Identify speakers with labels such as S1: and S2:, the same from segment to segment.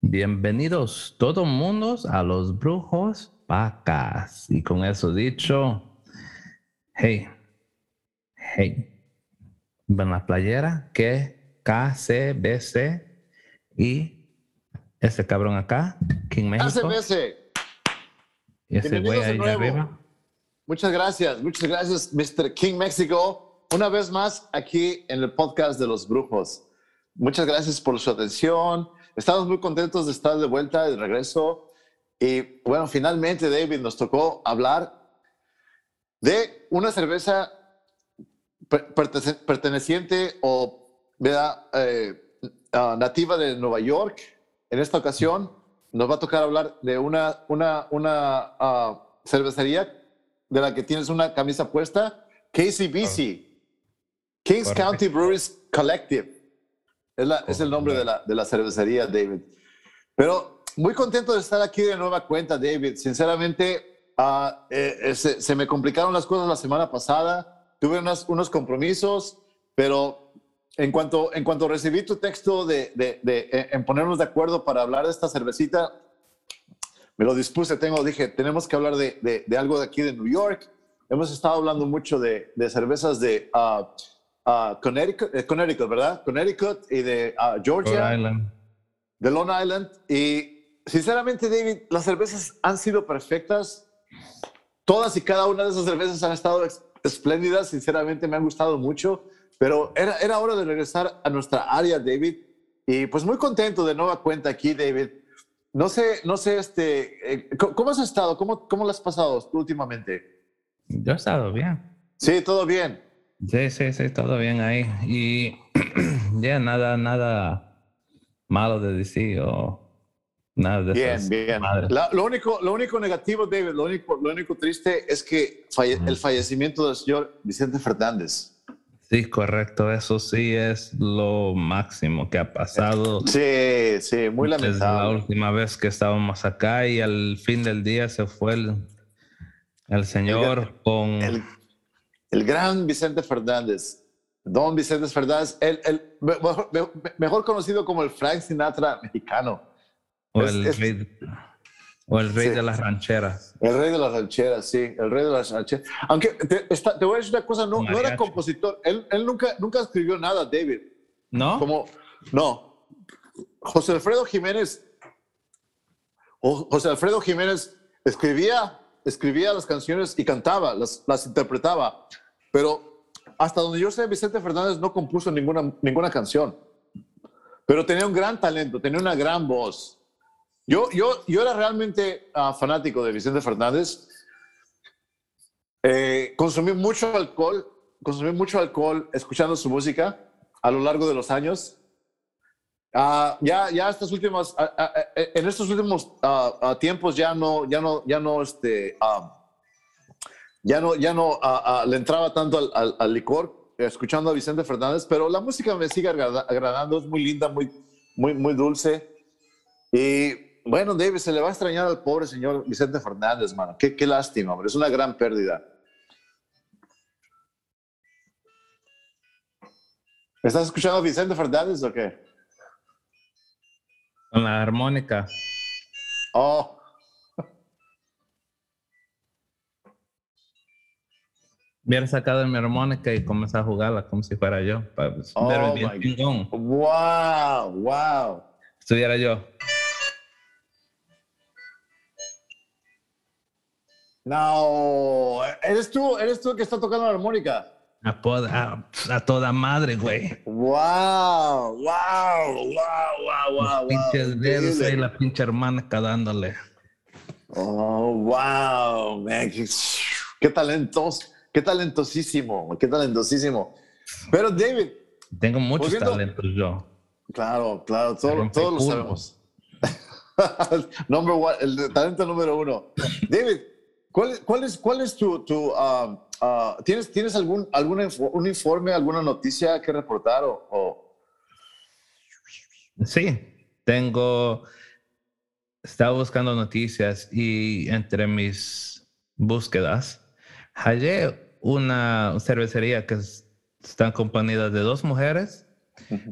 S1: Bienvenidos todos mundos a los brujos pacas. Y con eso dicho, hey, hey, ven la playera que KCBC y ese cabrón acá, King México.
S2: KCBC.
S1: Y ese güey
S2: de
S1: ahí arriba.
S2: Muchas gracias, muchas gracias, Mr. King México. Una vez más aquí en el podcast de los brujos. Muchas gracias por su atención. Estamos muy contentos de estar de vuelta, de regreso. Y bueno, finalmente, David, nos tocó hablar de una cerveza perteneciente o. Eh, ah, nativa de Nueva York. En esta ocasión nos va a tocar hablar de una, una, una ah, cervecería de la que tienes una camisa puesta, KCBC, Kings
S1: Correcto.
S2: County Breweries Collective. Es, la- es el nombre de la, de la cervecería, David. Pero muy contento de estar aquí de nueva cuenta, David. Sinceramente, ah, eh, eh, se, se me complicaron las cosas la semana pasada. Tuve unos, unos compromisos, pero en cuanto, en cuanto recibí tu texto de, de- de- eh, en ponernos de acuerdo para hablar de esta cervecita, me lo dispuse. Tengo, dije, tenemos que hablar de, de- de algo de aquí de New York. Hemos estado hablando mucho de, de cervezas de ah, ah, Connecticut, eh, Connecticut, ¿verdad? Connecticut y de ah, Georgia
S1: Island.
S2: de Long Island. Y sinceramente, David, las cervezas han sido perfectas. Todas y cada una de esas cervezas han estado espléndidas. Sinceramente, me han gustado mucho. Pero era, era hora de regresar a nuestra área, David. Y pues muy contento de nueva cuenta aquí, David. No sé, no sé, este, eh, ¿cómo- ¿cómo has estado? ¿Cómo, cómo lo has pasado últimamente?
S1: Yo he estado bien.
S2: Sí, todo bien.
S1: Sí, sí, sí, todo bien ahí. Y ya nada, nada malo de decir o nada de
S2: Bien, bien. La- lo, único, lo único negativo, David, lo único, lo único triste es que falle- el fallecimiento del señor Vicente Fernández.
S1: Sí, correcto. Eso sí es lo máximo que ha pasado.
S2: Sí, sí, muy
S1: Desde la
S2: lamentable.
S1: última vez que estábamos acá y al fin del día se fue el, el señor con...
S2: El, el gran Vicente Fernández, don Vicente Fernández, el, el me- mejor, me- mejor conocido como el Frank Sinatra mexicano,
S1: o
S2: es-
S1: el
S2: es-
S1: rey, o el rey
S2: Sí.
S1: de las rancheras.
S2: el rey de las rancheras, sí, el rey de las rancheras. Aunque te, está- te voy a decir una cosa, no, no era compositor, él, él nunca, nunca escribió nada, David.
S1: ¿No?
S2: Como, no, José Alfredo Jiménez, José Alfredo Jiménez escribía, escribía las canciones y cantaba, las, las interpretaba, pero hasta donde yo sé, Vicente Fernández no compuso ninguna, ninguna canción, pero tenía un gran talento, tenía una gran voz. Yo, yo, yo era realmente ah, fanático de Vicente Fernández. Eh, consumí mucho alcohol, consumí mucho alcohol escuchando su música a lo largo de los años. Ah, ya, ya estas últimas, ah, en estos últimos tiempos ya no, ya no, ya no, este, ya no, ya no le entraba tanto al, licor escuchando a Vicente Fernández, pero la música me sigue agrada- agradando, es muy linda, muy, muy, muy dulce. Y bueno, David, se le va a extrañar al pobre señor Vicente Fernández, mano. Qué, qué lástima, hombre, es una gran pérdida. ¿Estás escuchando a Vicente Fernández o qué?
S1: Con la armónica.
S2: Oh,
S1: Hubiera sacado mi armónica y comenzado a jugarla como si fuera yo.
S2: Oh
S1: ver bien chingón.
S2: wow, wow.
S1: Estuviera yo.
S2: No, eres tú, eres tú el que está tocando la armónica.
S1: A, poda- a- a toda madre, güey.
S2: Wow, wow, wow, wow, wow.
S1: Pinches dedos
S2: increíble.
S1: ahí, la pinche armónica dándole.
S2: Oh, wow, man. Qué, qué talentoso, qué talentosísimo, qué talentosísimo. Pero David,
S1: Tengo muchos talentos yo.
S2: claro, claro, todo- todos lo sabemos. Number one, el talento número uno. David, ¿cuál, es- cuál es, cuál es tu, tu ah, ah, ¿tienes, ¿tienes algún, algún un informe, alguna noticia que reportar o, o-
S1: Sí, tengo. Estaba buscando noticias y entre mis búsquedas hallé una cervecería que es- está componida de dos mujeres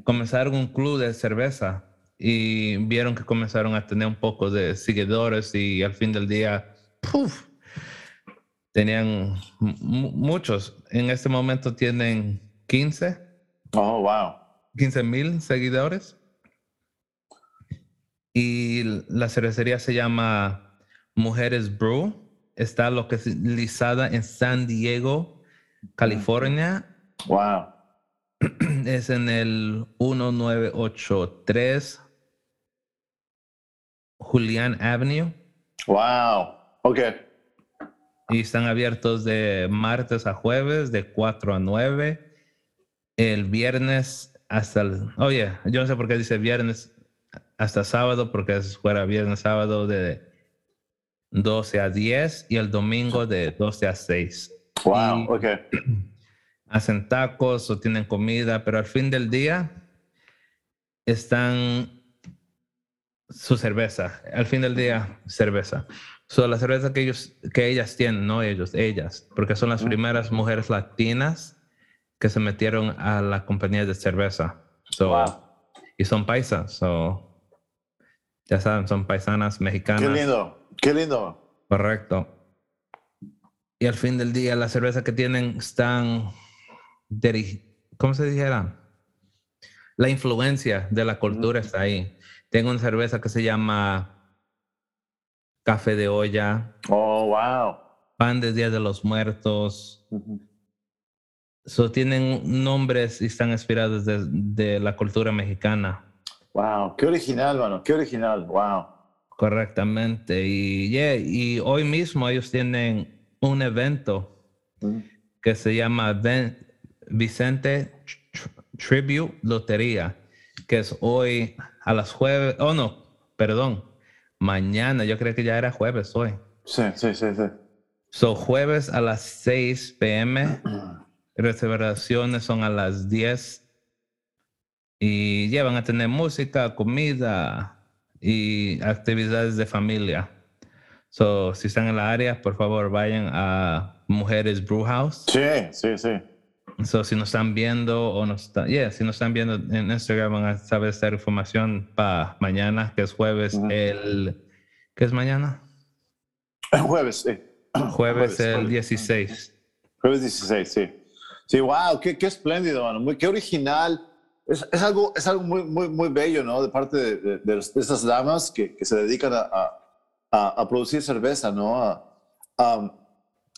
S1: comenzaron un club de cerveza y vieron que comenzaron a tener un poco de seguidores y al fin del día, ¡puf! Tenían muchos. En este momento tienen 15.
S2: Oh, wow.
S1: 15 mil seguidores. Y la cervecería se llama Mujeres Brew. Está localizada en San Diego, California.
S2: Wow.
S1: Es en el 1983 Julian Avenue.
S2: Wow. Ok.
S1: Y están abiertos de martes a jueves, de 4 a 9. El viernes hasta el. Oye, yo no sé por qué dice viernes hasta sábado, porque es fuera viernes, sábado de 12 a 10 y el domingo de 12 a 6.
S2: Wow, ok.
S1: Hacen tacos o tienen comida, pero al fin del día están su cerveza. Al fin del día, cerveza. So, la cerveza que ellos, que ellas tienen, no ellos, ellas, porque son las primeras mujeres latinas que se metieron a la compañía de cerveza. So, Y son paisas, so, ya saben, son paisanas mexicanas.
S2: Qué lindo, qué lindo.
S1: Correcto. Y al fin del día, la cerveza que tienen están, ¿cómo se dijera? La influencia de la cultura está ahí. Tengo una cerveza que se llama Café de Olla.
S2: Oh, wow.
S1: Pan de Día de los Muertos. So, tienen nombres y están inspirados de, de la cultura mexicana.
S2: Wow, qué original, mano, qué original, wow.
S1: Correctamente. Y, y hoy mismo ellos tienen un evento que se llama Vicente Tribute Lotería, que es hoy a las jueves, oh no, perdón, mañana, yo creo que ya era jueves hoy.
S2: Sí, sí, sí, sí.
S1: So jueves a las 6 pm, reservaciones son a las 10 y ya van a tener música, comida y actividades de familia. So, si están en la área, por favor, vayan a Mujeres Brew House.
S2: Sí, sí, sí.
S1: So, si nos están viendo o nos están, yeah, si nos están viendo en Instagram, van a saber esta información para mañana, que es jueves, el, ¿qué es mañana?
S2: El jueves, sí.
S1: Jueves, el 16.
S2: Jueves 16, sí. Sí, wow, qué, qué espléndido, mano. Muy, qué original es, es, algo, es algo muy, muy, muy bello, ¿no? De parte de, de, estas damas que, que, se dedican a, a, a, producir cerveza, ¿no?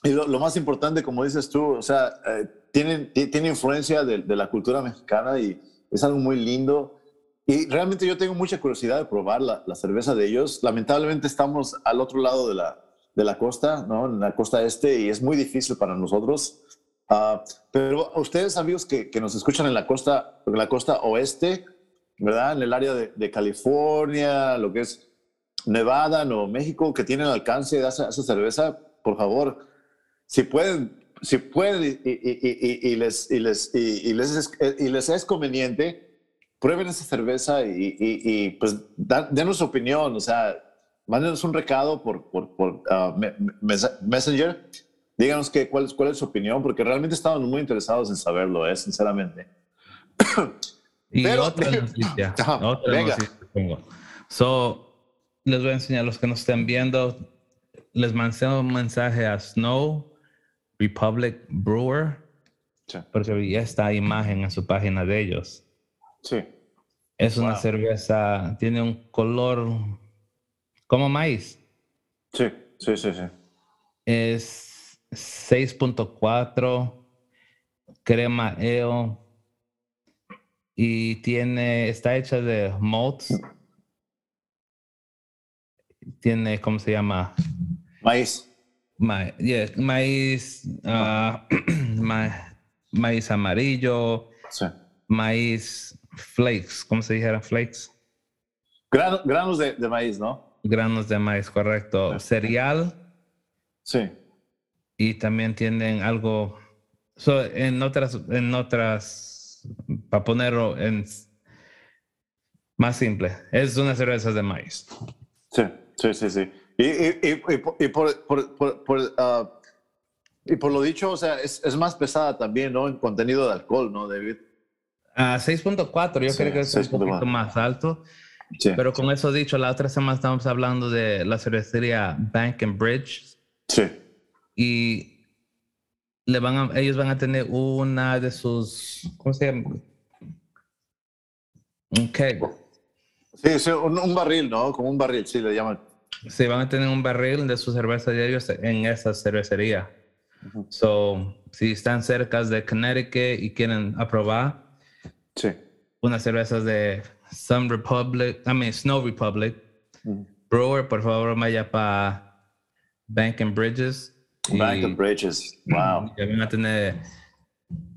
S2: Y lo, lo, más importante, como dices tú, o sea, eh, tienen, tiene influencia de, de, la cultura mexicana y es algo muy lindo. Y realmente yo tengo mucha curiosidad de probar la, la cerveza de ellos. Lamentablemente estamos al otro lado de la, de la costa, ¿no? En la costa este, y es muy difícil para nosotros Uh, pero ustedes, amigos que, que, nos escuchan en la costa, en la costa oeste, ¿verdad? En el área de, de California, lo que es Nevada, Nuevo México, que tienen alcance de esa, esa cerveza, por favor, si pueden, si pueden y, y, y, les, y, les, y, les es, y les es conveniente, prueben esa cerveza y, pues denos su opinión, o sea, mándenos un recado por, por, por uh, Messenger díganos qué, cuál, cuál es su opinión, porque realmente estamos muy interesados en saberlo, ¿eh? sinceramente.
S1: Y otra noticia. otra noticia tengo. So, les voy a enseñar a los que nos estén viendo. Les mandé un mensaje a Snow Republic Brewer. Sí. Porque ya está imagen en su página de ellos.
S2: Sí.
S1: Es una cerveza, tiene un color como maíz.
S2: Sí, sí, sí, sí.
S1: Es 6.4 crema EO y tiene, está hecha de malts. Tiene, ¿cómo se llama?
S2: Maíz.
S1: Maíz, uh, maíz amarillo,
S2: sí.
S1: maíz flakes, ¿cómo se dijera flakes?
S2: granos de, de, maíz, ¿no?
S1: Granos de maíz, correcto. Cereal.
S2: Sí
S1: y también tienen algo, en otras, en otras, para ponerlo en más simple, es una cerveza de maíz.
S2: Sí, sí, sí, sí. Y, y, y, por, por, por, ah, y por lo dicho, o sea, es, es, más pesada también, ¿no? En contenido de alcohol, ¿no, David?
S1: A 6.4, yo creo que es un poquito más alto. Pero con eso dicho, la otra semana estamos hablando de la cervecería Bank and Bridge.
S2: Sí.
S1: Y le van ellos van a tener una de sus, ¿cómo se llama? Un keg.
S2: Sí, un, barril, ¿no? Como un barril, sí, le llaman.
S1: Sí, van a tener un barril de su cerveza ellos en esa cervecería. So, si están cerca de Connecticut y quieren aprobar
S2: sí.
S1: unas cervezas de Sun Republic, I mean Snow Republic, Brewer, por favor vaya para Bank and Bridges.
S2: Bank and Bridges, wow.
S1: Y van a tener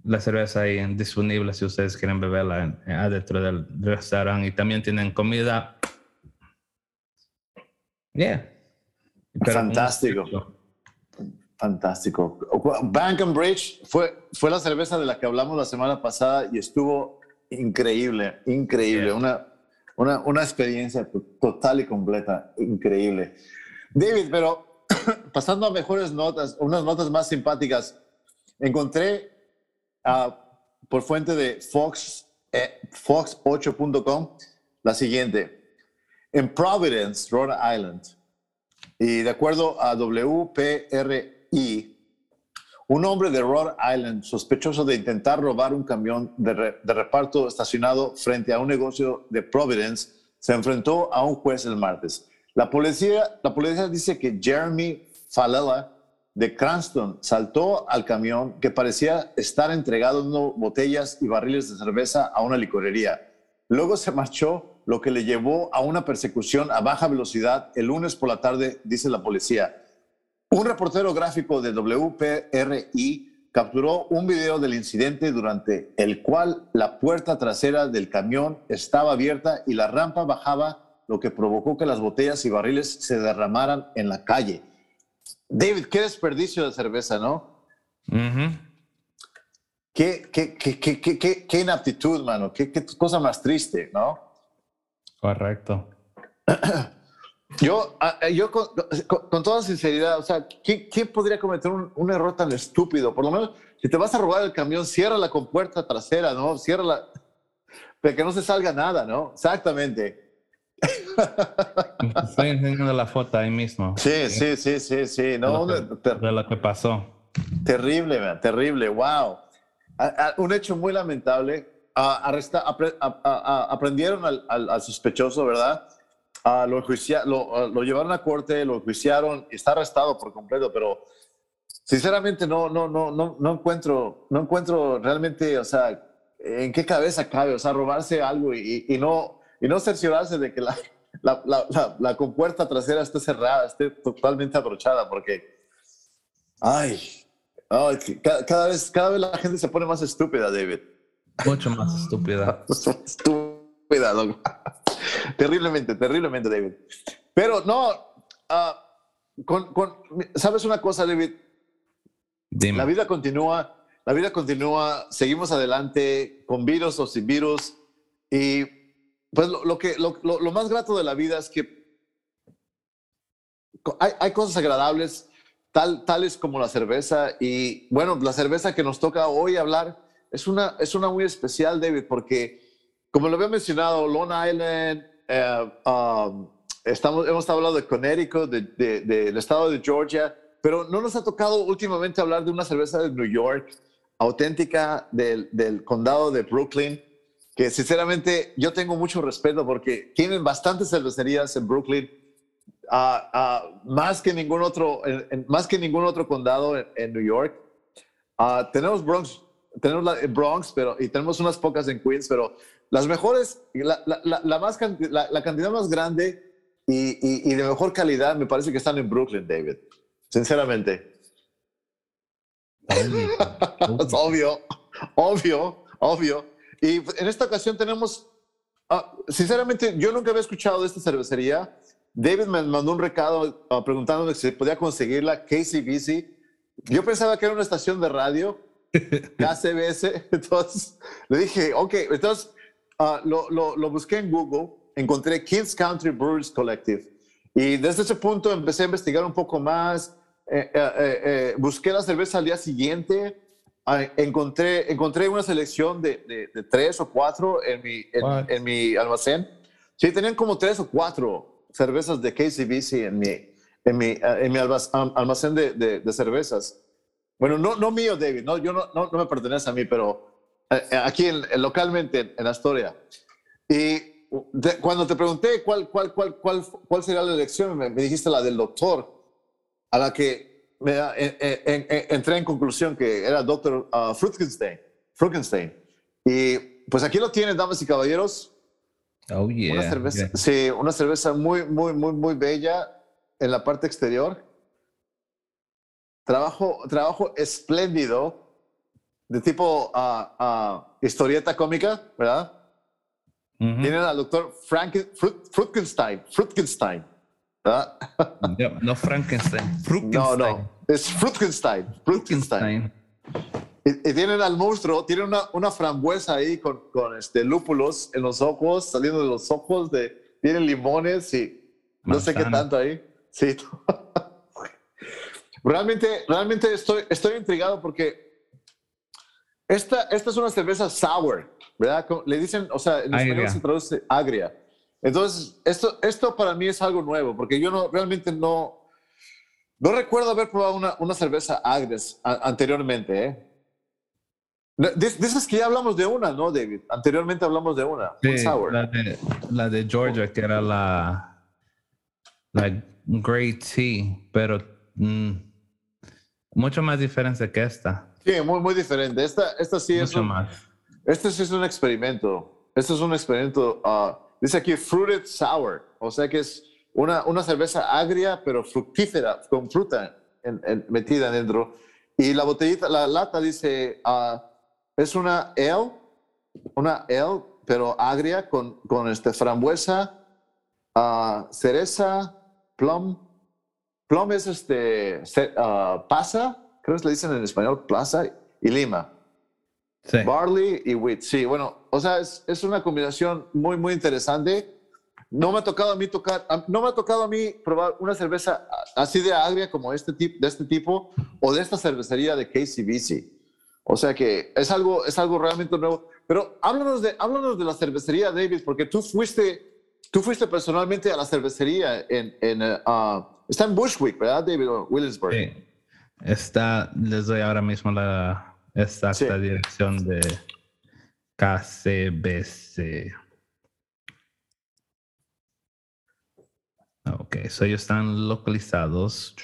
S1: la cerveza ahí disponible si ustedes quieren beberla adentro del restaurante. Y también tienen comida. Yeah.
S2: Fantástico. Fantástico. Bank and Bridge fue, fue la cerveza de la que hablamos la semana pasada y estuvo increíble, increíble. Una, una, una experiencia total y completa, increíble. David, pero pasando a mejores notas, unas notas más simpáticas, encontré uh, por fuente de Fox, eh, Fox8.com la siguiente. En Providence, Rhode Island, y de acuerdo a WPR y un hombre de Rhode Island sospechoso de intentar robar un camión de, reparto estacionado frente a un negocio de Providence se enfrentó a un juez el martes. La policía, la policía dice que Jeremy Falela de Cranston saltó al camión que parecía estar entregando botellas y barriles de cerveza a una licorería. Luego se marchó, lo que le llevó a una persecución a baja velocidad el lunes por la tarde, dice la policía. Un reportero gráfico de WPRI capturó un video del incidente durante el cual la puerta trasera del camión estaba abierta y la rampa bajaba, lo que provocó que las botellas y barriles se derramaran en la calle. David, qué desperdicio de cerveza, ¿no? qué, qué, qué, qué, qué, inaptitud, mano. Qué, qué cosa más triste, ¿no?
S1: Correcto.
S2: Yo, ah, eh, yo con, toda sinceridad, o sea, ¿quién, podría cometer un, error tan estúpido? Por lo menos, si te vas a robar el camión, cierra la compuerta trasera, ¿no? Cierra la... Para que no se salga nada, ¿no? Exactamente.
S1: Estoy enseñando la foto ahí mismo.
S2: Sí, sí, sí, sí, sí. No,
S1: de, lo que, pasó.
S2: Terrible, man, terrible, wow. un hecho muy lamentable. Arresta, aprendieron al, al sospechoso, ¿verdad? Ah, lo, lo, lo, llevaron a corte, lo juiciaron, está arrestado por completo, pero sinceramente no, no, no, no, no encuentro, no encuentro realmente, o sea, en qué cabeza cabe, o sea, robarse algo y, y no, y no cerciorarse de que la, la, la, la, compuerta trasera esté cerrada, esté totalmente abrochada, porque, ay, ay cada, vez, cada vez la gente se pone más estúpida, David.
S1: Mucho más estúpida.
S2: estúpida, loco. terriblemente, terriblemente, David. Pero no, ah, con, con, ¿sabes una cosa, David? La vida continúa, la vida continúa, seguimos adelante con virus o sin virus. Y pues lo, que, lo, lo, más grato de la vida es que hay, hay cosas agradables, tal, tales como la cerveza. Y bueno, la cerveza que nos toca hoy hablar es una, es una muy especial, David, porque como lo había mencionado, Long Island, eh, um, estamos, hemos hablado de Connecticut, del estado de Georgia, pero no nos ha tocado últimamente hablar de una cerveza de New York, auténtica del, del condado de Brooklyn, que sinceramente yo tengo mucho respeto porque tienen bastantes cervecerías en Brooklyn, más, que ningún otro, más que ningún otro condado en, New York. Ah, tenemos Bronx, tenemos la Bronx, pero y tenemos unas pocas en Queens, pero las mejores, la, la, la, más, la, cantidad más grande y, y, de mejor calidad me parece que están en Brooklyn, David. Sinceramente. es obvio, obvio, obvio. Y en esta ocasión tenemos, ah, sinceramente, yo nunca había escuchado de esta cervecería. David me mandó un recado uh, preguntándome si podía conseguirla, KCBC. Yo pensaba que era una estación de radio, KCBS. Entonces le dije, ok, entonces Ah, lo, lo, busqué en Google, encontré Kings Country Brewers Collective y desde ese punto empecé a investigar un poco más. Eh, eh, eh, busqué la cerveza al día siguiente ah, encontré, encontré una selección de, de, tres o cuatro en mi, en, mi almacén. Sí, tenían como tres o cuatro cervezas de KCBC en mi, en mi, en mi almacén de, de, cervezas. Bueno, no, no mío, David, no, yo no, no, me pertenece a mí, pero eh, eh, aquí localmente en Astoria. Y cuando te pregunté cuál, cuál, cuál, cuál, cuál sería la elección, me, dijiste la del doctor, a la que me, eh, entré en conclusión que era doctor uh, Frankenstein. Y pues aquí lo tienen, damas y caballeros.
S1: Oh, yeah.
S2: Una cerveza, sí, una cerveza muy, muy, muy, muy bella en la parte exterior. Trabajo, trabajo espléndido de tipo uh, historieta cómica, ¿verdad? Tienen al doctor Frank, Frankenstein, Frankenstein, ¿verdad?
S1: no Frankenstein,
S2: No, no, es Frankenstein, Frankenstein. Y, tienen al monstruo, tienen una, una frambuesa ahí con, con, este, lúpulos en los ojos, saliendo de los ojos, de, tienen limones y no sé qué tanto ahí. Sí. realmente, realmente estoy, estoy intrigado porque esta, esta es una cerveza sour, ¿verdad? Le dicen, o sea, en español se traduce agria. Entonces, esto, esto para mí es algo nuevo, porque yo no, realmente no, no recuerdo haber probado una, una cerveza agria anteriormente, ¿eh? Dices que ya hablamos de una, ¿no, David? Anteriormente hablamos de una,
S1: sí, sour. La de, la de Georgia, que era la, la Great Tea, pero mm, mucho más diferente que esta.
S2: Sí, muy, muy diferente. Esta, esta sí es. un, más. Este sí es un experimento. Este es un experimento. Uh, dice aquí fruited sour, o sea que es una, una cerveza agria, pero fructífera, con fruta metida dentro. Y la botellita, la lata dice, uh, es una ale, una ale, pero agria con, con este frambuesa, uh, cereza, plum. Plum es este, uh, pasa, creo que le dicen en español, plaza y lima. Sí. Barley y wheat. Sí, bueno, o sea, es, es, una combinación muy, muy interesante. No me ha tocado a mí tocar, no me ha tocado a mí probar una cerveza así de agria como este tipo, de este tipo o de esta cervecería de KCBC. O sea que es algo, es algo realmente nuevo. Pero háblanos de, háblanos de la cervecería, David, porque tú fuiste Tú fuiste personalmente a la cervecería en, en uh, está en Bushwick, ¿verdad, David? Williamsburg. Sí.
S1: Está, les doy ahora mismo la exacta dirección de KCBC. Ok, so ellos están localizados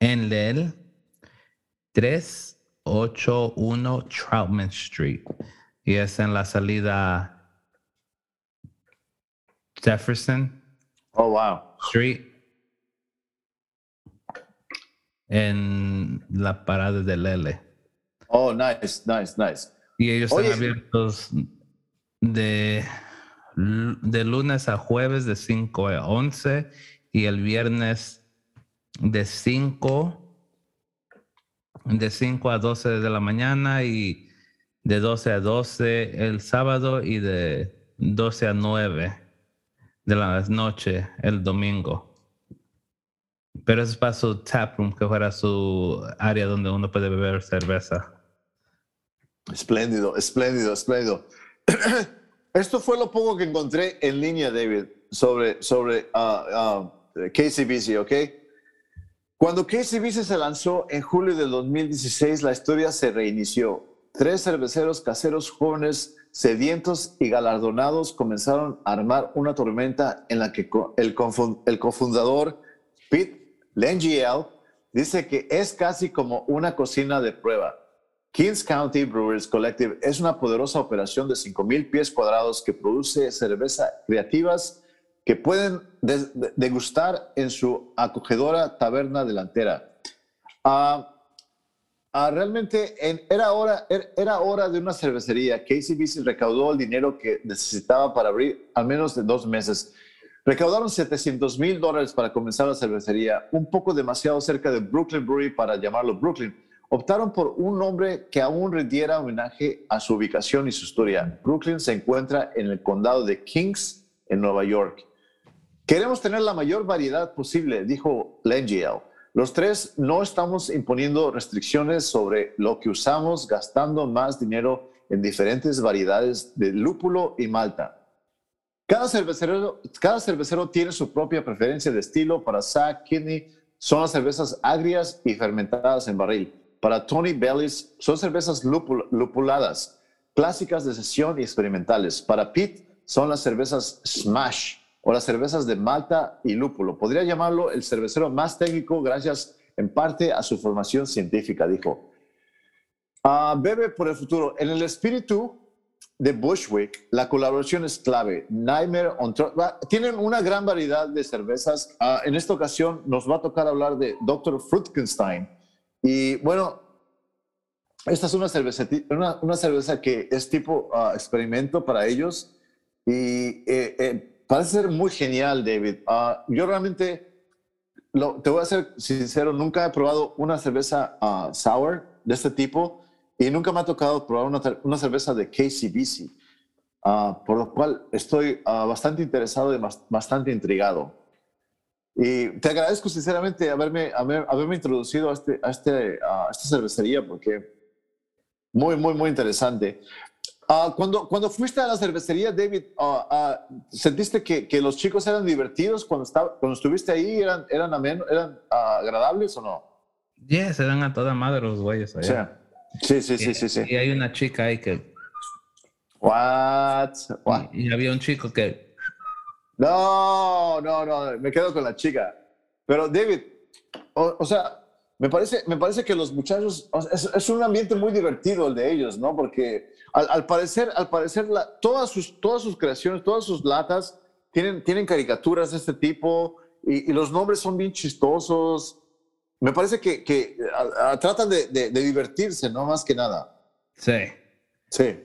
S1: en el 381 Troutman Street y es en la salida Jefferson.
S2: Oh, wow.
S1: Street. En la parada del L.
S2: Oh, nice, nice, nice.
S1: Y ellos están abiertos de, de lunes a jueves de 5 a 11 y el viernes de 5 de 5 a 12 de la mañana y de 12 a 12 el sábado y de 12 a 9 de la noche el domingo. Pero es para su taproom, que fuera su área donde uno puede beber cerveza.
S2: Espléndido, espléndido, espléndido. Esto fue lo poco que encontré en línea, David, sobre, sobre uh, uh, KCBC, ¿ok? Cuando KCBC se lanzó en julio del 2016, la historia se reinició. Tres cerveceros caseros jóvenes sedientos y galardonados comenzaron a armar una tormenta en la que el, cofundador Pete Lengiel dice que es casi como una cocina de prueba. Kings County Brewers Collective es una poderosa operación de 5.000 pies cuadrados que produce cerveza creativas que pueden degustar en su acogedora taberna delantera. Uh, Ah, realmente era, hora, er, era hora de una cervecería. KCBC recaudó el dinero que necesitaba para abrir al menos dos meses. Recaudaron 700 mil dólares para comenzar la cervecería, un poco demasiado cerca de Brooklyn Brewery para llamarlo Brooklyn. Optaron por un nombre que aún rindiera homenaje a su ubicación y su historia. Brooklyn se encuentra en el condado de Kings, en Nueva York. Queremos tener la mayor variedad posible, dijo Lengiel. Los tres no estamos imponiendo restricciones sobre lo que usamos, gastando más dinero en diferentes variedades de lúpulo y malta. Cada cervecero, cada cervecero tiene su propia preferencia de estilo. Para Zach Kidney son las cervezas agrias y fermentadas en barril. Para Tony Bellis son cervezas lupuladas, clásicas de sesión y experimentales. Para Pete son las cervezas Smash o las cervezas de malta y lúpulo. Podría llamarlo el cervecero más técnico gracias en parte a su formación científica, dijo. Ah, bebe por el futuro. En el espíritu de Bushwick, la colaboración es clave. Nightmare on Tienen una gran variedad de cervezas. Ah, en esta ocasión nos va a tocar hablar de Dr. Frutkenstein. Y bueno, esta es una cerveza, una, cerveza que es tipo ah, experimento para ellos. Y eh, eh, parece ser muy genial, David. Ah, yo realmente, te voy a ser sincero, nunca he probado una cerveza sour de este tipo y nunca me ha tocado probar una, una cerveza de KCBC, uh, por lo cual estoy uh, bastante interesado y bastante intrigado. Y te agradezco sinceramente haberme, haberme introducido a, este, a, este, a esta cervecería porque muy, muy, muy interesante. Uh, cuando, cuando fuiste a la cervecería, David, ¿sentiste que, que, los chicos eran divertidos cuando, estaba, cuando estuviste ahí? ¿Eran, eran, eran agradables o no?
S1: Yes, eran a toda madre los güeyes allá.
S2: Sí, sí, sí, sí, sí.
S1: Y hay una chica ahí que.
S2: What?
S1: Y, había un chico que.
S2: No, no, no, me quedo con la chica. Pero David, o, sea, me parece, me parece que los muchachos, es, un ambiente muy divertido el de ellos, ¿no? Porque al, parecer, al parecer la, todas, sus, todas sus creaciones, todas sus latas tienen, tienen caricaturas de este tipo y, y los nombres son bien chistosos me parece que, que tratan de, de, divertirse, ¿no? Más que nada.
S1: Sí.
S2: Sí.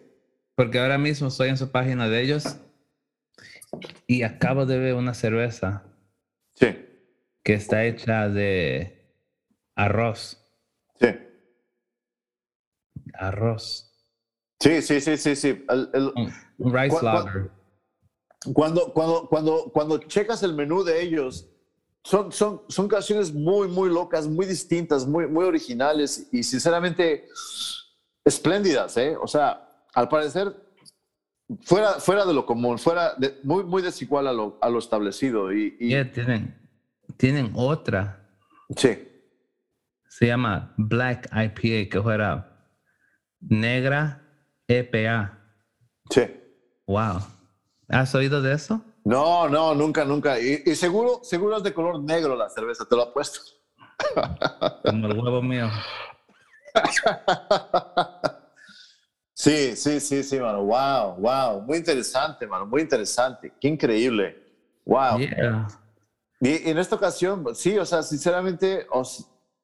S1: Porque ahora mismo estoy en su página de ellos y acabo de ver una cerveza.
S2: Sí.
S1: Que está hecha de arroz.
S2: Sí.
S1: Arroz.
S2: Sí, sí, sí, sí, sí.
S1: un rice lager.
S2: Cuando, cuando, cuando, cuando checas el menú de ellos, son, son, son canciones muy, muy locas, muy distintas, muy, muy originales y sinceramente espléndidas, ¿eh? O sea, al parecer, fuera, fuera de lo común, fuera de, muy, muy desigual a lo, a lo establecido. Y,
S1: tienen, tienen otra.
S2: Sí.
S1: Se llama Black IPA, que fuera negra EPA.
S2: Sí.
S1: Wow. ¿Has oído de eso?
S2: No, no, nunca, nunca. Y, seguro, seguro es de color negro la cerveza, te lo apuesto.
S1: Como el huevo mío.
S2: Sí, sí, sí, sí, mano. Wow, wow. Muy interesante, mano. Muy interesante. Qué increíble. Wow. Y, en esta ocasión, sí, o sea, sinceramente,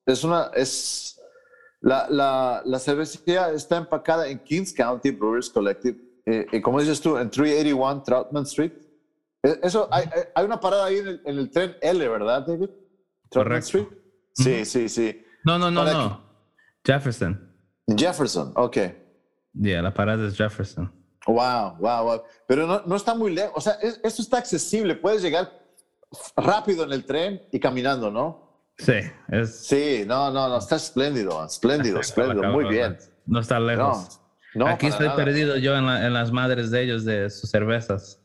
S2: es una, es, la, la, la cervecería está empacada en Kings County Brewers Collective. Eh, y como dices tú, en 381 Troutman Street. Eh, eso, hay, hay una parada ahí en el, tren L, ¿verdad, David?
S1: Correcto.
S2: Sí, sí, sí.
S1: No, no, no, no. Jefferson.
S2: Jefferson, ok.
S1: Yeah, la parada es Jefferson.
S2: Wow, wow, wow. Pero no, no está muy lejos. O sea, esto está accesible. Puedes llegar rápido en el tren y caminando, ¿no?
S1: Sí, es...
S2: Sí, no, no, no, está espléndido, espléndido, espléndido, muy bien.
S1: No está lejos. No, Aquí estoy perdido yo en, en, las madres de ellos, de sus cervezas.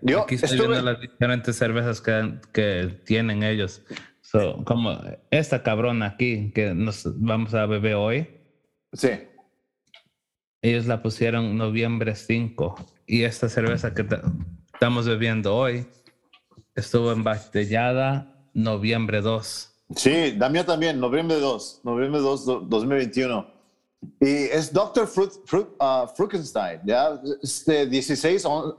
S1: Yo Aquí estoy viendo las diferentes cervezas que, que tienen ellos. como esta cabrona aquí que nos vamos a beber hoy.
S2: Sí.
S1: Ellos la pusieron noviembre 5 y esta cerveza que estamos bebiendo hoy estuvo embotellada noviembre 2.
S2: Sí, mía también, noviembre 2, noviembre 2, 2021. Y es Dr. Fruit, Fruit, uh, Frukenstein, ¿ya? Este, 16 uh, uh,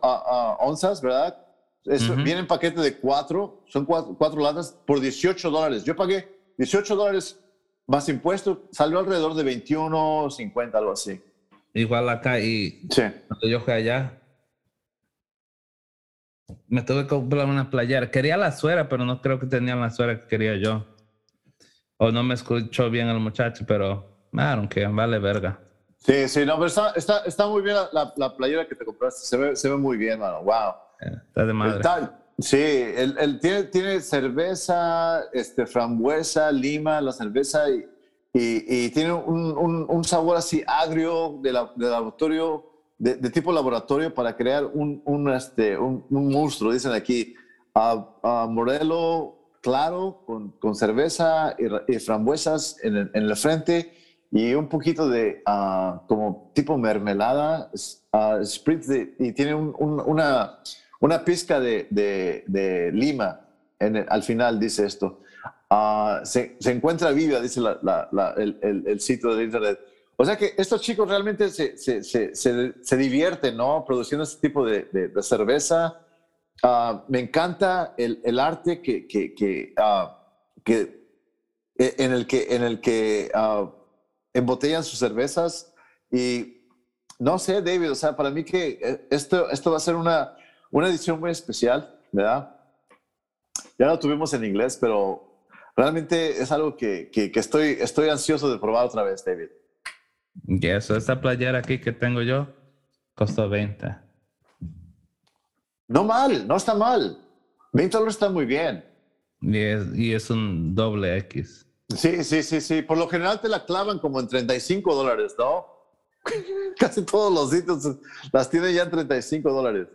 S2: onzas, ¿verdad? Viene en paquete de cuatro, son cuatro, cuatro, latas por 18 dólares. Yo pagué 18 dólares más impuestos, salió alrededor de 21, 50, algo así.
S1: Igual acá, y
S2: sí.
S1: cuando yo fui allá, me tuve que comprar una playera. Quería la suera, pero no creo que tenía la suera que quería yo. O no me escuchó bien el muchacho, pero I que vale verga.
S2: Sí, sí, no, pero está, está, está muy bien la, la, playera que te compraste. Se ve, se ve muy bien, mano. Wow.
S1: está de madre.
S2: Sí, él, tiene, tiene, cerveza, este, frambuesa, lima, la cerveza y, y, tiene un, un, sabor así agrio de, la, de laboratorio, de, tipo laboratorio para crear un, un este, un, monstruo, dicen aquí. a Morelo claro con, con cerveza y, frambuesas en el, en frente y un poquito de ah, como tipo mermelada, uh, spritz y tiene una, una pizca de, de, lima en al final, dice esto. Ah, se, se, encuentra viva, dice la, la, el, el, sitio de internet. O sea que estos chicos realmente se, se, se, se divierten, ¿no? Produciendo este tipo de, de cerveza. Uh, me encanta el, el arte que, que, que, que, e, en el que, en el que uh, embotellan sus cervezas y no sé, David, o sea, para mí que eh, esto, esto va a ser una, una edición muy especial, ¿verdad? Ya lo tuvimos en inglés, pero realmente es algo que, que estoy, estoy ansioso de probar otra vez, David.
S1: Y eso, esta playera aquí que tengo yo costó 20.
S2: No mal, no está mal. 20 dólares está muy bien.
S1: Y es, y es, un doble X.
S2: Sí, sí, sí, sí. Por lo general te la clavan como en 35 dólares, ¿no? Casi todos los sitios las tienen ya en 35 dólares.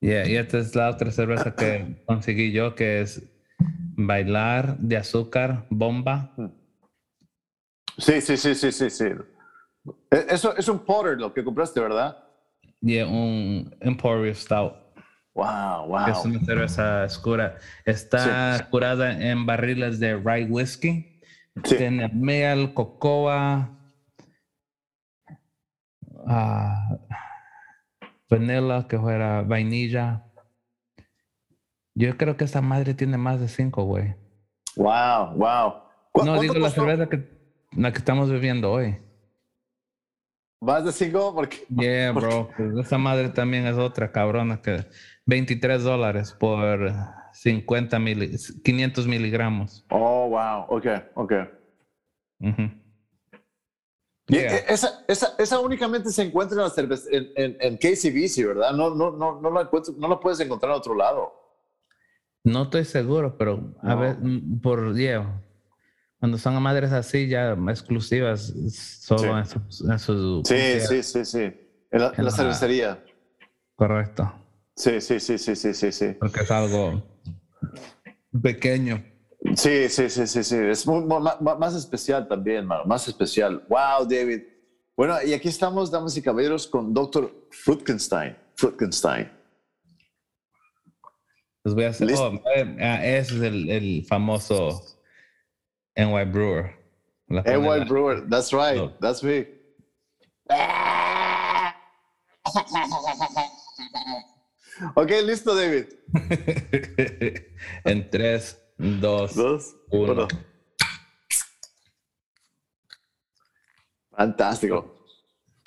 S1: Yeah, y esta es la otra cerveza que conseguí yo, que es Bailar de Azúcar Bomba.
S2: Sí, sí, sí, sí, sí, sí. E, eso es un porter lo que compraste, ¿verdad?
S1: Yeah, un Emporium Stout.
S2: Wow, wow.
S1: Es una cerveza oscura. Está curada en barriles de rye whiskey. Tiene miel, cocoa, uh, vanilla, que fuera vainilla. Yo creo que esa madre tiene más de cinco, güey.
S2: Wow, wow.
S1: No, digo la cerveza que, la que estamos bebiendo hoy.
S2: ¿Más de cinco? Porque,
S1: yeah, bro. Pues esa madre también es otra cabrona que 23 dólares por 50 mil, 500 miligramos.
S2: Oh, wow. Ok, ok. esa, esa, esa, únicamente se encuentra en, la en, en, en KCBC, ¿verdad? No, no, no, no, la no la puedes encontrar en otro lado.
S1: No estoy seguro, pero a ver, mm, por Diego, cuando son madres así ya exclusivas, solo en, su,
S2: Sí, sí, sí, sí. En la, cervecería.
S1: Correcto.
S2: Sí, sí, sí, sí, sí, sí, sí.
S1: Porque es algo pequeño.
S2: Sí, sí, sí, sí, sí. Es más, especial también, Más especial. Wow, David. Bueno, y aquí estamos, damas y caballeros, con Dr. Frutkenstein. Frutkenstein.
S1: Les voy a hacer. Oh, eh, ah, ese es el, el famoso NY Brewer.
S2: NY Brewer, that's right. That's me. Ok, listo, David.
S1: en 3, 2, 1.
S2: Fantástico.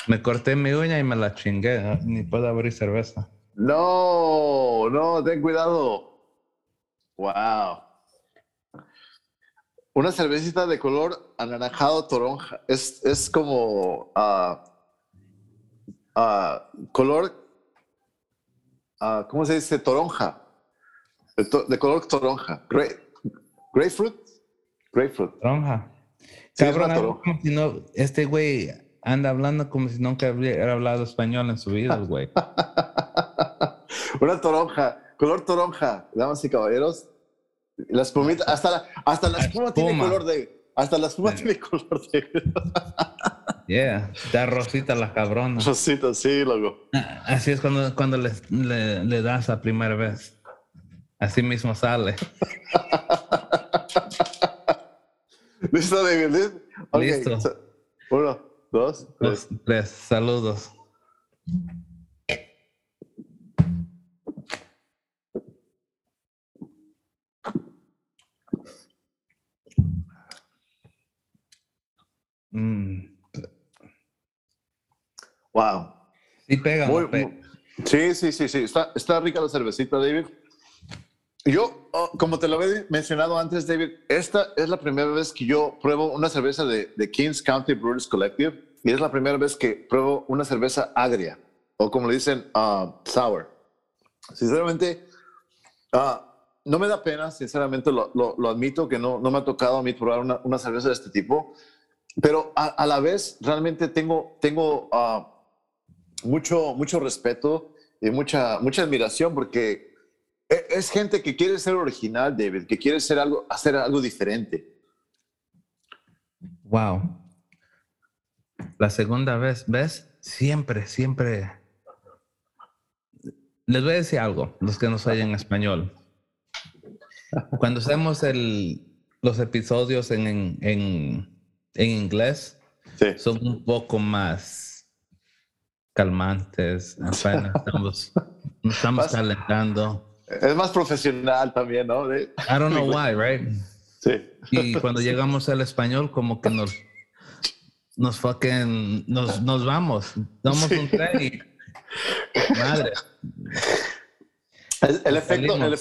S1: Me corté mi uña y me la chingué. Ni puedo abrir cerveza.
S2: No, no, ten cuidado. Wow. Una cervecita de color anaranjado toronja. Es, es como uh, uh, color uh, ¿cómo se dice? Toronja. De, color toronja. grapefruit. Grapefruit.
S1: Toronja. Cabrón, si no, este güey anda hablando como si nunca hubiera hablado español en su vida, güey.
S2: Una toronja, color toronja, damas y caballeros. La espumita, hasta la, hasta la espuma, tiene color de, hasta la espuma tiene color de.
S1: Yeah, está rosita la cabrona.
S2: Rosita, sí, loco.
S1: Ah, así es cuando, cuando le, le, das a primera vez. Así mismo sale.
S2: ¿Listo, David?
S1: Listo.
S2: Uno, dos, tres.
S1: tres. Saludos.
S2: Mm. Wow.
S1: Sí, pega.
S2: sí, sí, sí, sí. Está, está rica la cervecita, David. Yo, oh, como te lo había mencionado antes, David, esta es la primera vez que yo pruebo una cerveza de, de Kings County Brewers Collective y es la primera vez que pruebo una cerveza agria o como le dicen, uh, sour. Sinceramente, Ah, no me da pena, sinceramente lo, lo, admito, que no, no, me ha tocado a mí probar una, una cerveza de este tipo, pero a, a la vez realmente tengo, tengo uh, mucho, mucho respeto y mucha, mucha admiración porque e, es gente que quiere ser original, David, que quiere ser algo, hacer algo diferente.
S1: Wow. La segunda vez, ¿ves? Siempre, siempre. Les voy a decir algo, los que no en español. Cuando hacemos el, los episodios en inglés, son un poco más calmantes. estamos, nos estamos calentando.
S2: Es más profesional también, ¿no? I
S1: don't know why, right? Sí. Y cuando llegamos al español, como que nos, nos fucking, nos, nos vamos, damos un tren y madre.
S2: El, efecto, el,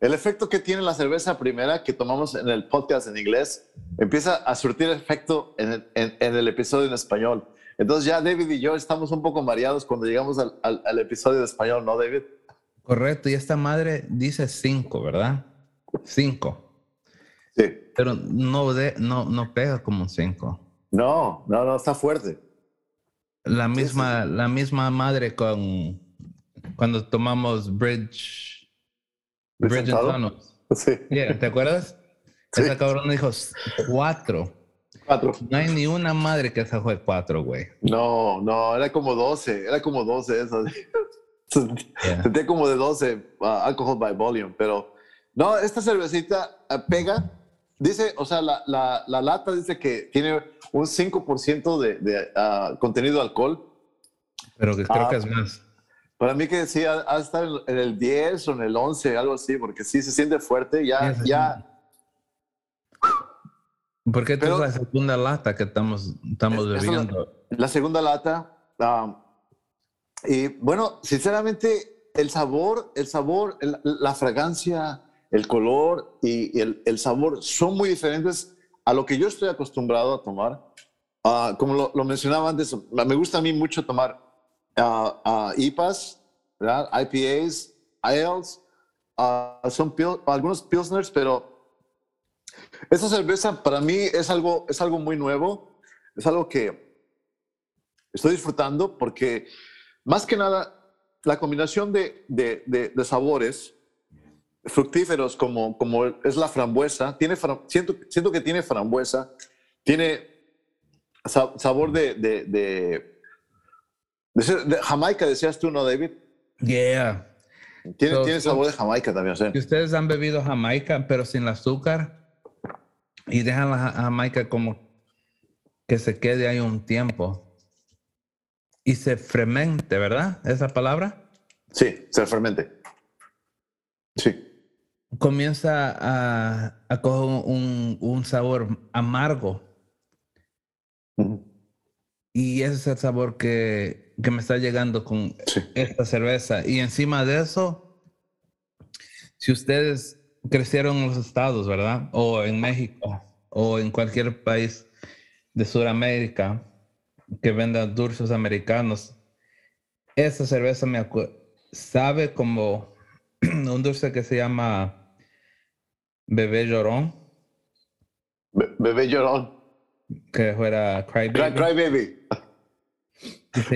S2: efecto que tiene la cerveza primera que tomamos en el podcast en inglés empieza a surtir efecto en el, en, el episodio en español. Entonces ya David y yo estamos un poco mareados cuando llegamos al, al, episodio de español, ¿no, David?
S1: Correcto, y esta madre dice cinco, ¿verdad? Cinco. Sí. Pero no, de, no, no pega como un 5.
S2: No, no, no, está fuerte.
S1: La misma, la misma madre con cuando tomamos Bridge. Bridge and Sí. ¿Te acuerdas? Esa cabrón dijo cuatro.
S2: Cuatro.
S1: No hay ni una madre que se fue cuatro, güey.
S2: No, no, era como doce. Era como doce eso. Sentía como de doce uh, alcohol by volume, pero no, esta cervecita uh, pega Dice, o sea, la, la, la lata dice que tiene un 5% de, de uh, contenido de alcohol.
S1: Pero que creo que es más.
S2: Para mí que decía, ha de estar en, el 10 o en el 11, algo así, porque sí se siente fuerte, ya, ya.
S1: ¿Por qué es la segunda lata que estamos, estamos bebiendo?
S2: La, segunda lata. Um, y bueno, sinceramente, el sabor, el sabor, la fragancia, el color y el, el, sabor son muy diferentes a lo que yo estoy acostumbrado a tomar. Uh, como lo, lo, mencionaba antes, me gusta a mí mucho tomar IPAs. IPAs, IELs, son algunos Pilsners, pero esta cerveza para mí es algo, es algo muy nuevo, es algo que estoy disfrutando porque más que nada la combinación de, sabores fructíferos como, es la frambuesa, tiene, siento, que tiene frambuesa, tiene sabor de, Jamaica, decías tú, ¿no, David?
S1: Yeah.
S2: Tiene, tiene sabor de Jamaica también, ¿sí?
S1: ustedes han bebido Jamaica, pero sin azúcar, y dejan la Jamaica como que se quede ahí un tiempo. Y se fermente, ¿verdad? ¿Esa palabra?
S2: Sí, se fermente. Sí
S1: comienza a, a coger un, un, sabor amargo. Y ese es el sabor que, que me está llegando con esta cerveza. Y encima de eso, si ustedes crecieron en los estados, ¿verdad? O en México, o en cualquier país de Sudamérica que venda dulces americanos, esa cerveza me sabe como un dulce que se llama Bebé llorón.
S2: bebé llorón.
S1: Que fuera Cry Baby.
S2: Cry, Baby.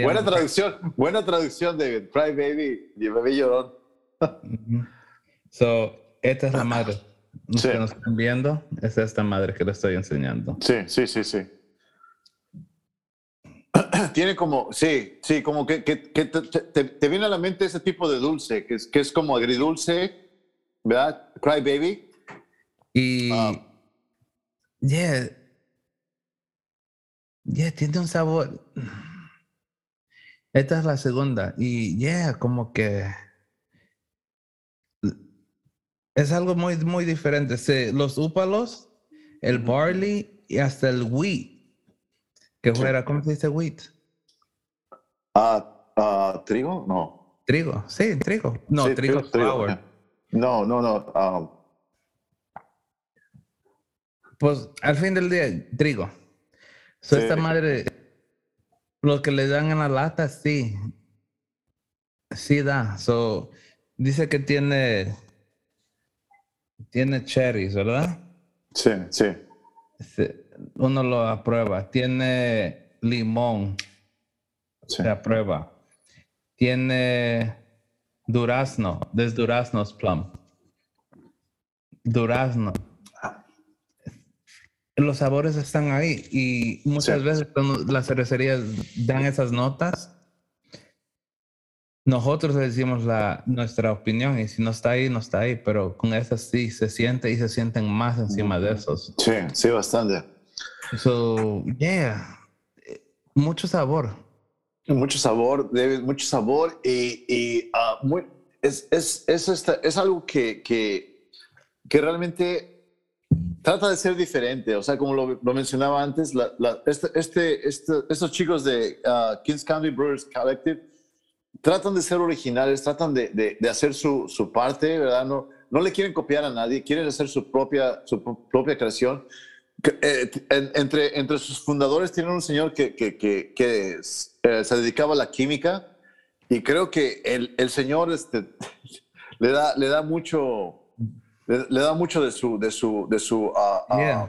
S2: Buena traducción, buena traducción de Cry Baby y Bebé llorón.
S1: So, esta es la madre. Los que nos están viendo, es esta madre que le estoy enseñando.
S2: Sí, sí, sí, sí. Tiene como, sí, sí, como que, que, te, te, viene a la mente ese tipo de dulce, que es, que es como agridulce, ¿verdad? Cry Baby.
S1: Y. Um, yeah. Yeah, tiene un sabor. Esta es la segunda. Y yeah, como que. Es algo muy, muy diferente. los úpalos, el barley y hasta el wheat. Que fuera, ¿cómo se dice wheat?
S2: Uh, ¿Trigo? No.
S1: Trigo, sí, trigo. No, trigo, flour.
S2: No, no, no. Um,
S1: pues al fin del día, trigo. So, Esta madre, lo que le dan en la lata, sí. Sí da. So, dice que tiene tiene cherries, ¿verdad?
S2: Sí, sí.
S1: Uno lo aprueba. Tiene limón. Se aprueba. Tiene durazno. Des duraznos plum. Durazno. Los sabores están ahí y muchas veces cuando las cervecerías dan esas notas, nosotros decimos la, nuestra opinión y si no está ahí, no está ahí, pero con esas sí se siente y se sienten más encima de esos.
S2: Sí, sí, bastante.
S1: So, yeah, mucho sabor.
S2: Mucho sabor, David, mucho sabor y, y ah, muy, es, es, es, es, algo que, que, que, realmente trata de ser diferente. O sea, como lo, lo mencionaba antes, la, este, este, este, estos chicos de uh, Kings County Brewers Collective tratan de ser originales, tratan de, de, hacer su, su, parte, ¿verdad? No, no le quieren copiar a nadie, quieren hacer su propia, su propia creación. Eh, entre, entre sus fundadores tienen un señor que, que, que, que eh, se dedicaba a la química y creo que el, el señor este, le, da, le da mucho, le, da mucho de su, de su, de su uh,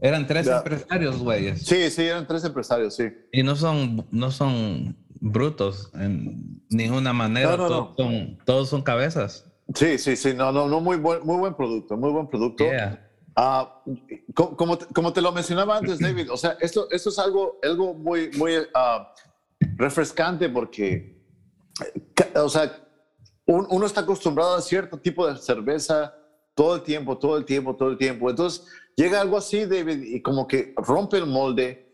S1: Eran tres empresarios, güeyes.
S2: Sí, sí, eran tres empresarios, sí.
S1: Y no son, no son brutos en ninguna manera. todos, Son, todos son cabezas.
S2: Sí, sí, sí. No, no, no, muy buen, muy buen producto, muy buen producto. Ah, como, como, te lo mencionaba antes, David, o sea, esto, esto es algo, algo muy, muy uh, refrescante porque, o sea, uno está acostumbrado a cierto tipo de cerveza todo el tiempo, todo el tiempo, todo el tiempo. Entonces llega algo así, David, y como que rompe el molde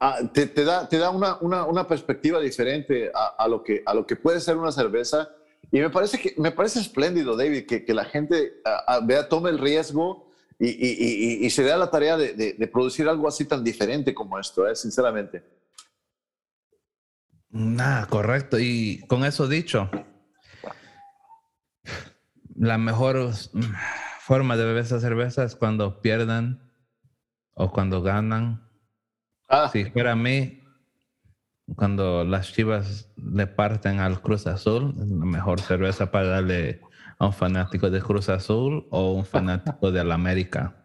S2: Ah, te, te, da, te da una, una, una perspectiva diferente a, a, lo que, a lo que puede ser una cerveza. Y me parece, que, me parece espléndido, David, que, que la gente vea, tome el riesgo y, y, y, se dé la tarea de, de, producir algo así tan diferente como esto, ¿eh? sinceramente.
S1: Nada, correcto. Y con eso dicho, la mejor forma de beber esa cerveza es cuando pierdan o cuando ganan Ah. Si fuera a mí, cuando las chivas le parten al Cruz Azul, es la mejor cerveza para darle a un fanático de Cruz Azul o un fanático de la América.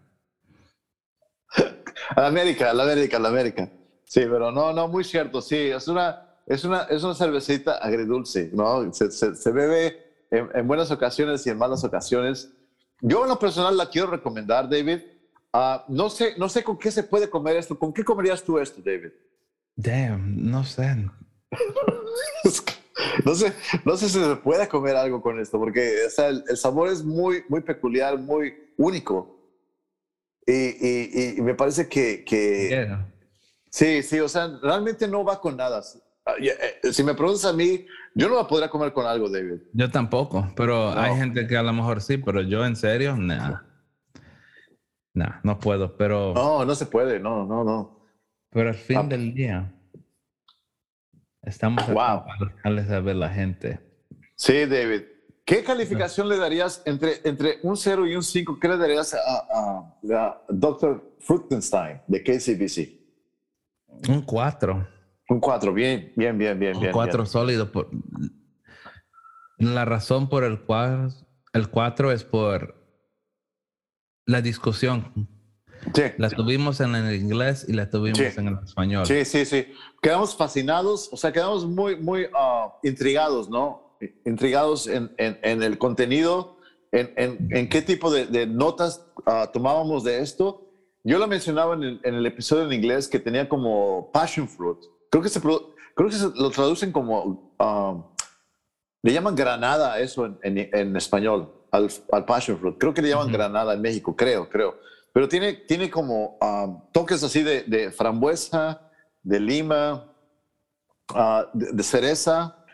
S2: La América, la América, la América. Sí, pero no, no, muy cierto, sí. Es una, es una, es una cervecita agridulce, ¿no? Se, se, bebe en, en, buenas ocasiones y en malas ocasiones. Yo en lo personal la quiero recomendar, David, Ah, no, sé, no sé con qué se puede comer esto. ¿Con qué comerías tú esto, David?
S1: Damn, no sé.
S2: no sé, no sé si se puede comer algo con esto, porque el, sabor es muy, muy peculiar, muy único. Y, me parece que... que Sí, sí, o sea, realmente no va con nada. Ah, eh, si me preguntas a mí, yo no la podría comer con algo, David.
S1: Yo tampoco, pero hay gente que a lo mejor sí, pero yo en serio, nada. No, no puedo, pero...
S2: No, no se puede, no, no, no.
S1: Pero al fin ah. del día, estamos
S2: wow.
S1: a ver la gente.
S2: Sí, David. ¿Qué calificación le darías entre, entre un 0 y un 5? ¿Qué le darías a, a, a Dr. Fruchtenstein de KCBC?
S1: Un 4.
S2: Un 4, bien, bien, bien, bien. Un
S1: 4 sólido. Por... La razón por el cual el 4 es por la discusión.
S2: Sí.
S1: La tuvimos en el inglés y la tuvimos en el español.
S2: Sí, sí, sí. Quedamos fascinados, o sea, quedamos muy, muy uh, intrigados, ¿no? Intrigados en, en, el contenido, en, en, qué tipo de, de notas uh, tomábamos de esto. Yo lo mencionaba en el, en el, episodio en inglés que tenía como passion fruit. Creo que, se, creo que se lo traducen como, uh, le llaman granada eso en español al, al passion fruit. Creo que le llaman granada en México, creo, creo. Pero tiene, tiene como um, toques así de, de, frambuesa, de lima, uh, de, cereza.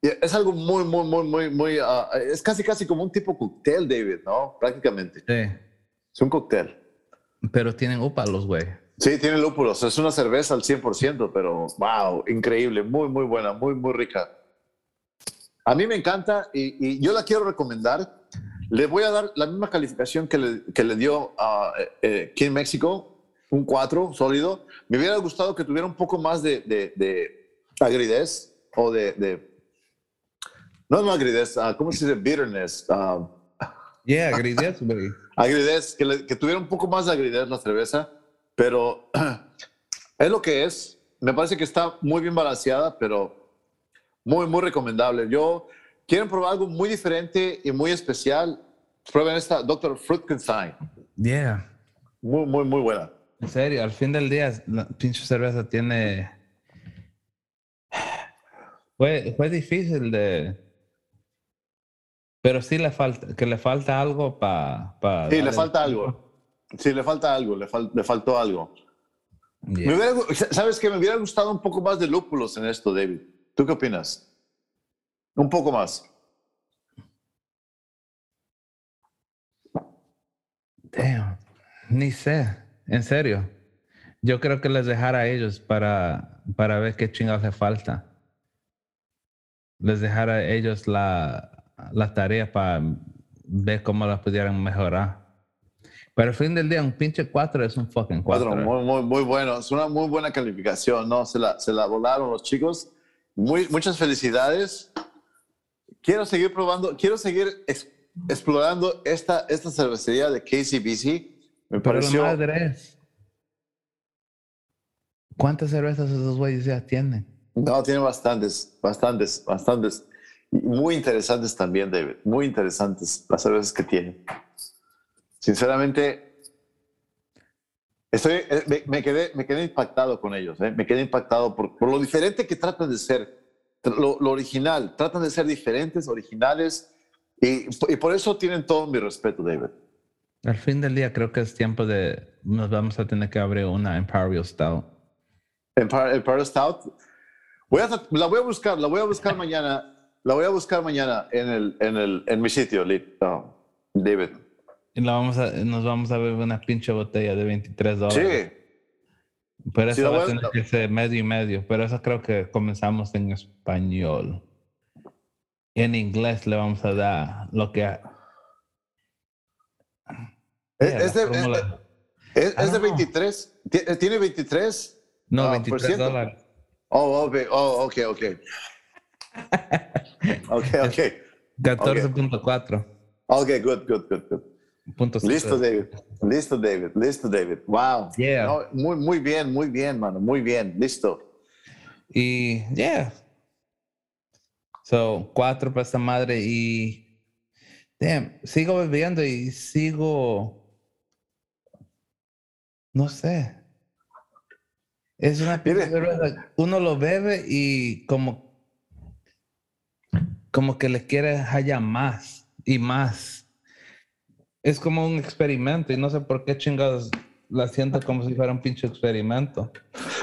S2: Es algo muy, muy, muy, muy, muy. Uh, es casi, casi como un tipo cóctel, David, ¿no? Prácticamente.
S1: Sí.
S2: Es un cóctel.
S1: Pero tienen lúpulos, güey.
S2: Sí, tiene lúpulos. Es una cerveza al 100%, pero wow, increíble, muy, muy buena, muy, muy rica. A mí me encanta y, yo la quiero recomendar. Le voy a dar la misma calificación que le, que le dio a eh, eh, King México, un 4 sólido. Me hubiera gustado que tuviera un poco más de, de, agridez o de, de, No, no agridez, uh, ¿cómo se dice? Bitterness. Uh,
S1: Yeah, agridez,
S2: agridez, que, le- que tuviera un poco más de agridez la cerveza, pero es lo que es. Me parece que está muy bien balanceada, pero muy, muy recomendable. Yo quieren probar algo muy diferente y muy especial. Prueben esta Dr. Fruitkenstein.
S1: Yeah.
S2: Muy, muy, muy buena.
S1: En serio, al fin del día, la pinche cerveza tiene. Fue, fue difícil de. Pero sí le falta, que le falta algo para.
S2: Sí, le falta algo. Sí, le falta algo, le, fal- le faltó algo. Me hubiera ¿Sabes qué? Me hubiera gustado un poco más de lúpulos en esto, David. ¿Tú qué opinas? Un poco más.
S1: Damn. Ni sé. En serio. Yo creo que les dejara a ellos para, para ver qué chingados le falta. Les dejara a ellos la, la tarea para ver cómo la pudieran mejorar. Pero al fin del día, un pinche 4 es un fucking 4.
S2: Cuatro, muy, muy, muy bueno. Es una muy buena calificación, ¿no? Se la, se la volaron los chicos. Muy, muchas felicidades. Quiero seguir probando, quiero seguir ex- explorando esta, esta cervecería de KCBC. Me
S1: Pero la
S2: pareció.
S1: madre es. ¿Cuántas cervezas esos güeyes ya tienen?
S2: No, tiene bastantes, bastantes, bastantes. Muy interesantes también, David. Muy interesantes las cervezas que tiene. Sinceramente, estoy, eh, me, me quedé, me quedé impactado con ellos. ¿eh? Me quedé impactado por, por lo diferente que tratan de ser. Lo, lo original. Tratan de ser diferentes, originales. Y, y por eso tienen todo mi respeto, David.
S1: Al fin del día, creo que es tiempo de. Nos vamos a tener que abrir una Imperial Stout.
S2: Empire, Empire Stout. Voy a, la voy a buscar, la voy a buscar mañana. La voy a buscar mañana en, el, en, el, en mi sitio, David.
S1: Y la vamos a, nos vamos a beber una pinche botella de 23 dólares.
S2: Sí,
S1: Pero
S2: Sí,
S1: eso
S2: la
S1: va a tener que ser medio y medio. Pero eso creo que comenzamos en español. En inglés le vamos a dar lo que.
S2: es,
S1: Yeah,
S2: es de,
S1: la fórmula.
S2: es-
S1: Ah,
S2: es de
S1: no.
S2: 23. Ti- ¿Tiene 23?
S1: No,
S2: ah,
S1: 23
S2: por ciento.
S1: dólares.
S2: Oh, ok, oh, ok, ok. Ok, ok.
S1: 14.4.
S2: Ok, good, good, good, good.
S1: Punto
S2: Listo. David. Listo, David. Listo, David. Wow.
S1: Yeah.
S2: No, muy, muy bien, muy bien, mano. Muy bien. Listo.
S1: Y, yeah. So, cuatro para esta madre y. Damn, sigo bebiendo y sigo. No sé. Es una Uno lo bebe y como. Como que le quiere hallar más y más. Es como un experimento y no sé por qué chingados la siento como si fuera un pinche experimento.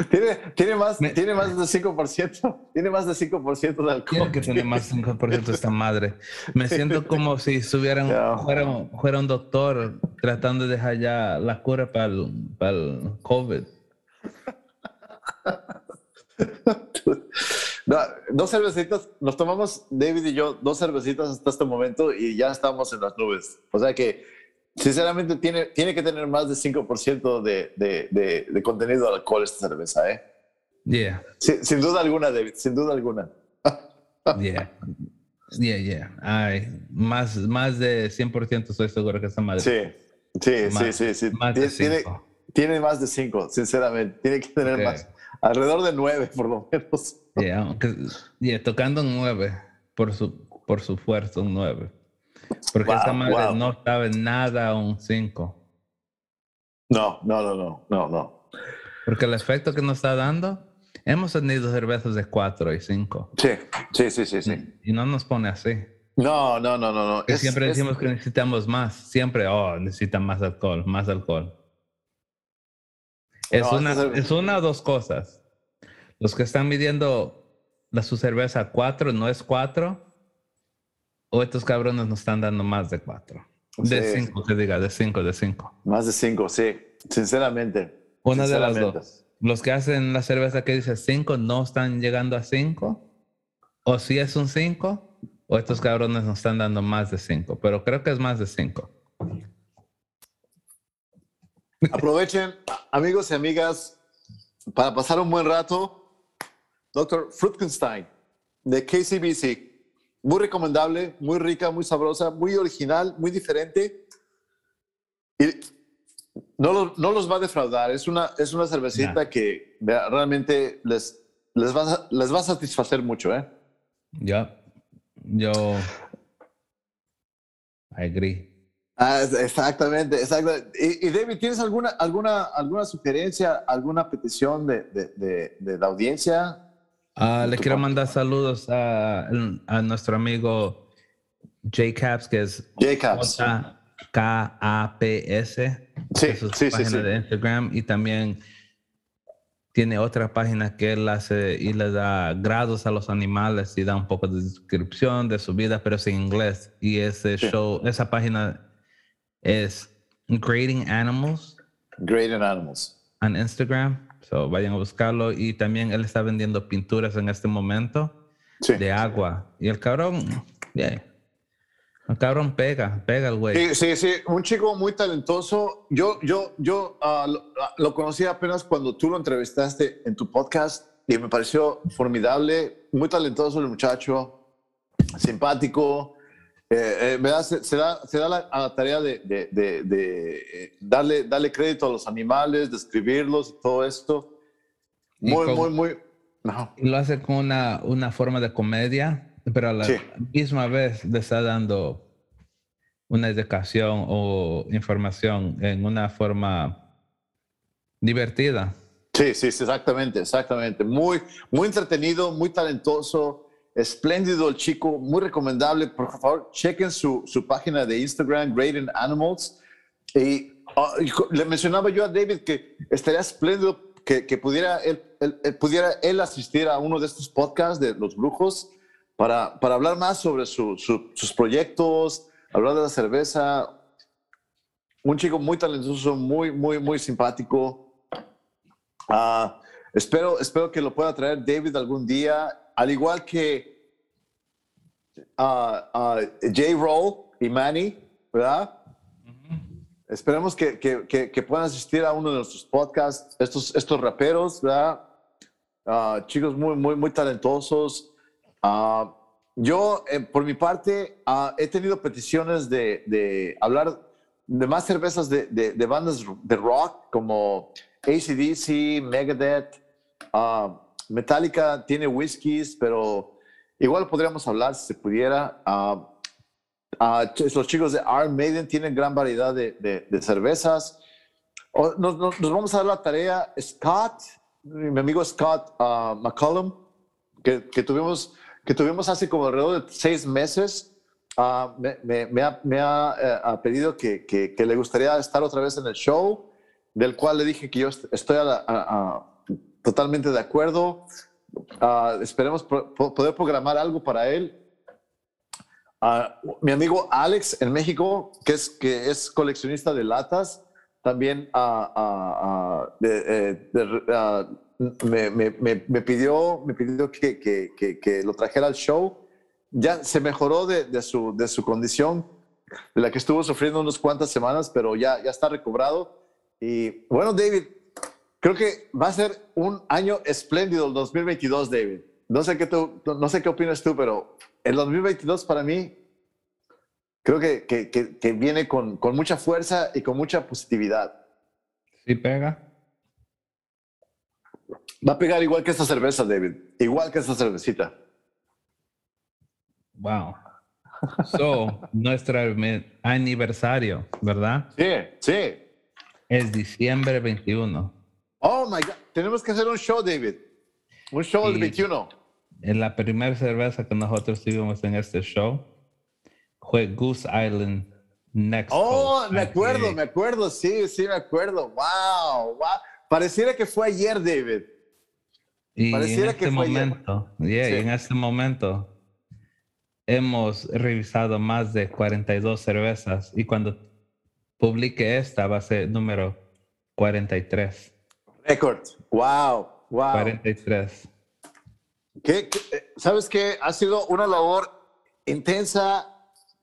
S2: Tiene, tiene, más,
S1: Me-
S2: tiene más de 5%. Tiene más de 5% de
S1: Tiene
S2: alcohol.
S1: que tener más 5% esta madre. Me siento como si estuviera un-
S2: Ya.
S1: fuera, un- fuera un doctor tratando de dejar ya la cura para el, para el COVID.
S2: No, dos cervecitas, nos tomamos, David y yo, dos cervecitas hasta este momento y ya estamos en las nubes. O sea que, sinceramente, tiene, tiene que tener más de 5% de, de, de, de contenido de alcohol esta cerveza, ¿eh?
S1: Yeah,
S2: Sin, sin duda alguna, David, sin duda alguna.
S1: yeah. Yeah, yeah. Ay, más, más de 100% estoy seguro que esta madre.
S2: Sí, sí, sí,
S1: Más-
S2: sí. sí.
S1: más de
S2: Tiene, tiene, más de 5, sinceramente. Tiene que tener más. Alrededor de 9, por lo menos.
S1: Yeah, yeah, tocando 9 por su, por su fuerza, un 9. Porque
S2: Wow,
S1: madre
S2: wow.
S1: no sabe nada a un 5.
S2: No, no, no, no, no, no.
S1: Porque el efecto que nos está dando, hemos tenido cervezas de 4 y 5.
S2: Sí, sí, sí, sí, sí.
S1: Y no nos pone así.
S2: No, no, no, no, no. Es-
S1: siempre
S2: es-
S1: decimos que necesitamos más. Siempre, oh, necesitan más alcohol, más alcohol. Es,
S2: No,
S1: una,
S2: es
S1: una o dos cosas. Los que están midiendo la, su cerveza 4 no es 4. O estos cabrones nos están dando más de 4. De. 5, que diga, de 5, de 5.
S2: Más de 5, sí. Sinceramente.
S1: Una de las dos. Los que hacen la cerveza que dice 5 no están llegando a 5. O si es un 5, o estos cabrones nos están dando más de 5. Pero creo que es más de 5.
S2: Aprovechen, amigos y amigas, para pasar un buen rato. Dr. Fruitkenstein, de KCBC. muy recomendable, muy rica, muy sabrosa, muy original, muy diferente. Y no, los, no los va a defraudar. Es una, es una cervecita que realmente les, les, va, les va a satisfacer mucho. ¿eh?
S1: Ya, yo I agree.
S2: Ah, exactamente, exactamente. Y, David, ¿tienes alguna, alguna, alguna sugerencia, alguna petición de, de, de, la audiencia?
S1: Uh, le quiero mandar saludos a, a nuestro amigo J Caps, que es K-A-P-S.
S2: Sí, su sí,
S1: página
S2: sí,
S1: de Instagram. Y también tiene otra página que él hace y le da grados a los animales y da un poco de descripción de su vida, pero es en inglés. Y ese show, esa página es Grading Animals.
S2: Grading Animals.
S1: En Instagram. So vayan a buscarlo. Y también él está vendiendo pinturas en este momento de agua. Y el cabrón, yeah. El cabrón pega, pega el güey.
S2: Sí, sí, sí, un chico muy talentoso. Yo, yo, yo ah, ah, lo, conocí apenas cuando tú lo entrevistaste en tu podcast y me pareció formidable, muy talentoso el muchacho, simpático, eh, eh, se, da, se da la, a la tarea de, de, de, eh, darle, darle crédito a los animales, describirlos todo esto. Muy, muy, muy.
S1: Lo hace con una, una forma de comedia, pero a la misma vez le está dando una educación o información en una forma divertida.
S2: Sí, sí, exactamente, exactamente. Muy, muy entretenido, muy talentoso Espléndido el chico, muy recomendable. Por favor, chequen su, su página de Instagram, Great Animals. Ah, y, le mencionaba yo a David que estaría espléndido que, que pudiera, él, pudiera él asistir a uno de estos podcasts de los brujos para, para hablar más sobre sus proyectos, hablar de la cerveza. Un chico muy talentoso, muy, muy, muy simpático. Ah, espero, espero que lo pueda traer David algún día al igual que uh, J. Roll y Manny, ¿verdad? Esperemos que, que, que, puedan asistir a uno de nuestros podcasts, estos, estos raperos, ¿verdad? Uh, chicos muy, muy, muy talentosos. Uh, yo, eh, por mi parte, he tenido peticiones de, de, hablar de más cervezas de, de, de, bandas de rock como ACDC, Megadeth, Metallica tiene whiskies, pero igual podríamos hablar si se pudiera. Uh, los chicos de Iron Maiden tienen gran variedad de, cervezas. nos, vamos a dar la tarea, Scott, mi amigo Scott McCollum, que, tuvimos, hace como alrededor de seis meses, me, ha, eh, pedido que, le gustaría estar otra vez en el show, del cual le dije que yo estoy a, a totalmente de acuerdo. Uh, esperemos poder programar algo para él. Uh, mi amigo Alex en México, que es, que es coleccionista de latas, también uh, me, me, me, pidió, me pidió que, que, que, lo trajera al show. Ya se mejoró de, de, su, de su condición, de la que estuvo sufriendo unas cuantas semanas, pero ya, ya está recobrado. Y bueno, David, Creo que va a ser un año espléndido el 2022, David. No sé qué, tú, no sé qué opinas tú, pero el 2022 para mí creo que, que, que, viene con, con, mucha fuerza y con mucha positividad.
S1: Sí, pega.
S2: Va a pegar igual que esta cerveza, David. Igual que esta cervecita.
S1: Wow. So, nuestro aniversario, ¿verdad?
S2: Sí, sí.
S1: Es diciembre 21.
S2: Oh my God, tenemos que hacer un show, David. Un show del 21.
S1: En la primera cerveza que nosotros tuvimos en este show fue Goose Island Next.
S2: Oh, me acuerdo, me acuerdo, sí, sí, me acuerdo. Wow, wow. Pareciera que fue ayer, David.
S1: Y Pareciera en este que fue momento, ayer. en este momento hemos revisado más de 42 cervezas y cuando publique esta va a ser número 43.
S2: Record. Wow, wow.
S1: 43.
S2: ¿Qué, sabes qué? Ha sido una labor intensa,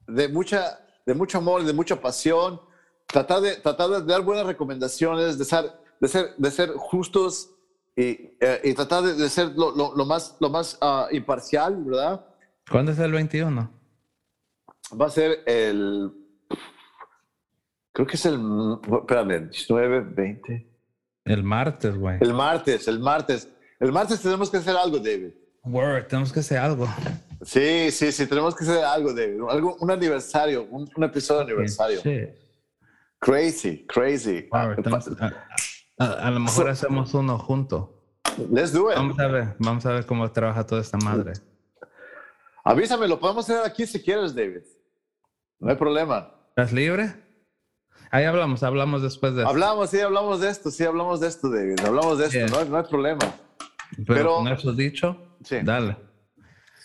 S2: de, mucha, de mucho amor, de mucha pasión. Tratar de, tratar de dar buenas recomendaciones, de ser, de ser, de ser justos y, eh, y tratar de, ser lo, lo, más, lo más uh, imparcial, ¿verdad?
S1: ¿Cuándo es el 21?
S2: Va a ser el. Creo que es el. Espérame, 19, 20.
S1: El martes, güey.
S2: El martes, el martes. El martes tenemos que hacer algo, David.
S1: Word, tenemos que hacer algo.
S2: Sí, sí, sí, tenemos que hacer algo, David. Algo, un aniversario, un, un episodio de aniversario.
S1: Sí.
S2: Crazy, crazy.
S1: Word, tenemos- a, a- a lo mejor hacemos uno junto.
S2: Let's do it.
S1: Vamos a ver, vamos a ver cómo trabaja toda esta madre.
S2: Avísame, lo podemos hacer aquí si quieres, David. No hay problema.
S1: ¿Estás libre? Ahí hablamos, hablamos después de eso.
S2: Hablamos, sí, hablamos de esto, sí, hablamos de esto, David. Hablamos de esto,
S1: Yeah.
S2: no, hay- no hay problema.
S1: Pero,
S2: pero-
S1: con eso dicho,
S2: Sí.
S1: dale.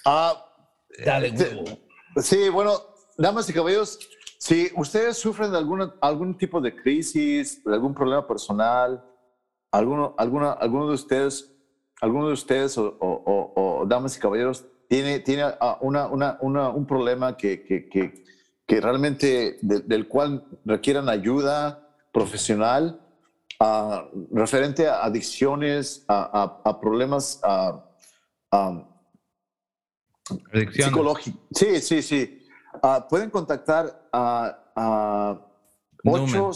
S2: Ah,
S1: Dale,
S2: este, Sí, bueno, damas y caballeros, si ustedes sufren de alguna, algún tipo de crisis, de algún problema personal, alguno, alguna, alguno de ustedes, alguno de ustedes o, o- o- o damas y caballeros tiene, tiene ah, una, una, una- un problema que, que, que, que realmente de- del cual requieran ayuda profesional, referente a adicciones, a, a- a problemas ah, ah,
S1: Adicciones.
S2: psicológico. Sí, sí, sí. Ah, pueden contactar a, a
S1: Newman.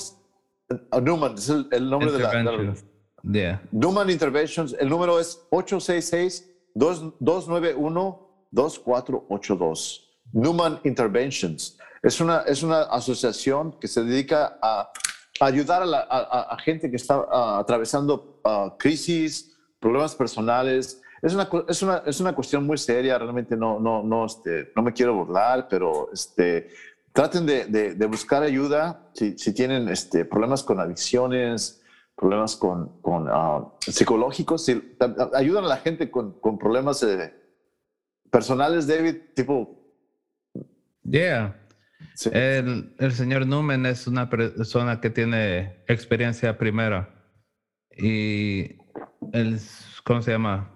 S2: a Newman, es el, el nombre de la, la-.
S1: Yeah.
S2: Newman Interventions. El número es 866-291-2482. Newman Interventions. Es una, es una asociación que se dedica a ayudar a, la- a- a- gente que está ah, atravesando ah, crisis, problemas personales. Es una, es, una, es una cuestión muy seria, realmente no, no, no, este, no me quiero burlar, pero este, traten de, de- de buscar ayuda si, si tienen este, problemas con adicciones, problemas con, con ah, psicológicos, si, ayudan a la gente con, con problemas eh, personales, David, tipo...
S1: Yeah.
S2: Sí.
S1: El, el señor Newman es una persona que tiene experiencia primera y él, ¿cómo se llama?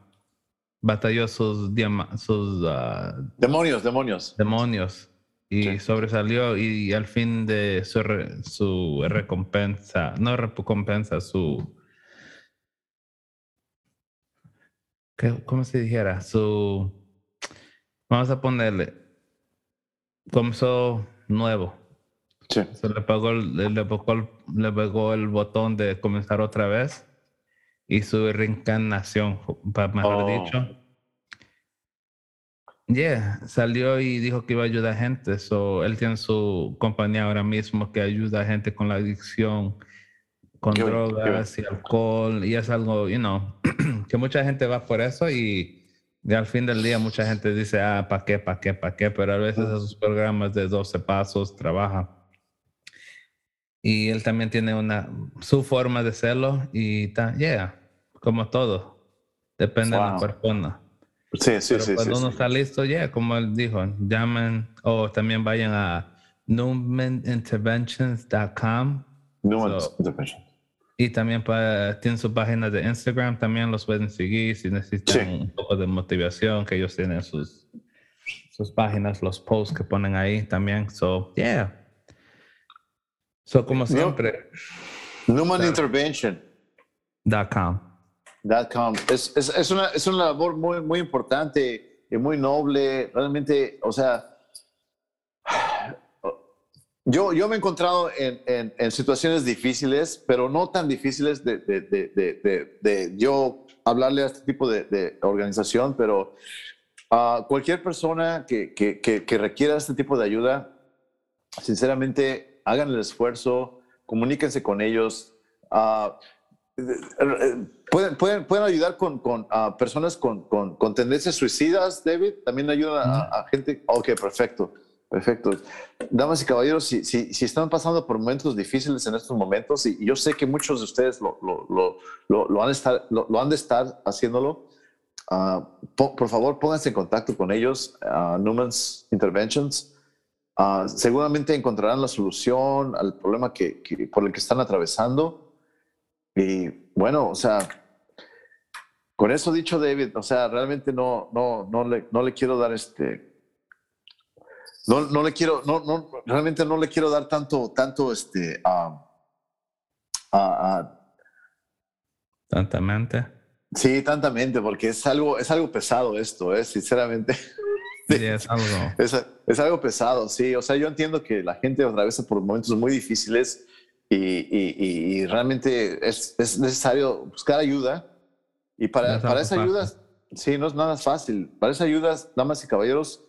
S1: Batalló sus, sus ah,
S2: demonios, demonios.
S1: demonios y
S2: Sí.
S1: sobresalió y, al fin de su, re- su recompensa, no recompensa, su... ¿qué- ¿Cómo se dijera? Su... Vamos a ponerle... Comenzó nuevo.
S2: Sí.
S1: Se le pagó, el- le, pegó el, le pegó el botón de comenzar otra vez y su reencarnación, para mejor
S2: Oh.
S1: dicho. Yeah, salió y dijo que iba a ayudar a gente. So, él tiene su compañía ahora mismo que ayuda a gente con la adicción, con
S2: qué
S1: drogas y alcohol. Y es algo, you know, que mucha gente va por eso y, y al fin del día mucha gente dice, ah, ¿para qué, para qué, para qué? Pero a veces esos programas de 12 pasos trabaja. Y él también tiene una, su forma de hacerlo y, ta- yeah, como todo, depende de la
S2: Wow.
S1: persona.
S2: Sí, sí,
S1: Pero
S2: sí.
S1: cuando
S2: sí,
S1: uno
S2: sí.
S1: está listo, ya, como él dijo, llamen o también vayan a newmaninterventions.com
S2: Newman
S1: So-. Y también pa- tienen su página de Instagram, también los pueden seguir si necesitan
S2: Sí.
S1: un poco de motivación, que ellos tienen sus, sus páginas, los posts que ponen ahí también. So, yeah. So, como siempre,
S2: Newman
S1: Claro.
S2: Intervention.
S1: dot .com.
S2: Dot com. Es, es, es, una, es una labor muy, muy importante y muy noble. Realmente, o sea, yo, yo me he encontrado en, en, en situaciones difíciles, pero no tan difíciles de, de, de, de, yo hablarle a este tipo de, organización, pero a cualquier persona que, que, que, que requiera este tipo de ayuda, sinceramente, hagan el esfuerzo, comuníquense con ellos. ah, pueden, pueden, pueden ayudar con, con ah, personas con, con, con tendencias suicidas, David. También ayudan a, a gente. Ok, perfecto. Perfecto. Damas y caballeros, si, si, si están pasando por momentos difíciles en estos momentos, y yo sé que muchos de ustedes lo, lo, lo, lo, han, estar, han de estar haciéndolo, ah, po- por favor pónganse en contacto con ellos, ah, Newman's Interventions. Ah, seguramente encontrarán la solución al problema que- por el que están atravesando. Y bueno, o sea, con eso dicho, David, o sea, realmente no, no, no, le, no le quiero dar este. No, no le quiero, no, no, realmente no le quiero dar tanto, tanto, este, ah, ah,
S1: Tantamente.
S2: sí, tantamente, porque es algo, es algo pesado esto, ¿eh? sinceramente.
S1: es, algo.
S2: Es, algo pesado, sí. O sea, yo entiendo que la gente atraviesa por momentos muy difíciles y, realmente es, necesario buscar ayuda. Y para, para esa ayuda, sí, no es nada fácil. Para esa ayuda, damas y caballeros,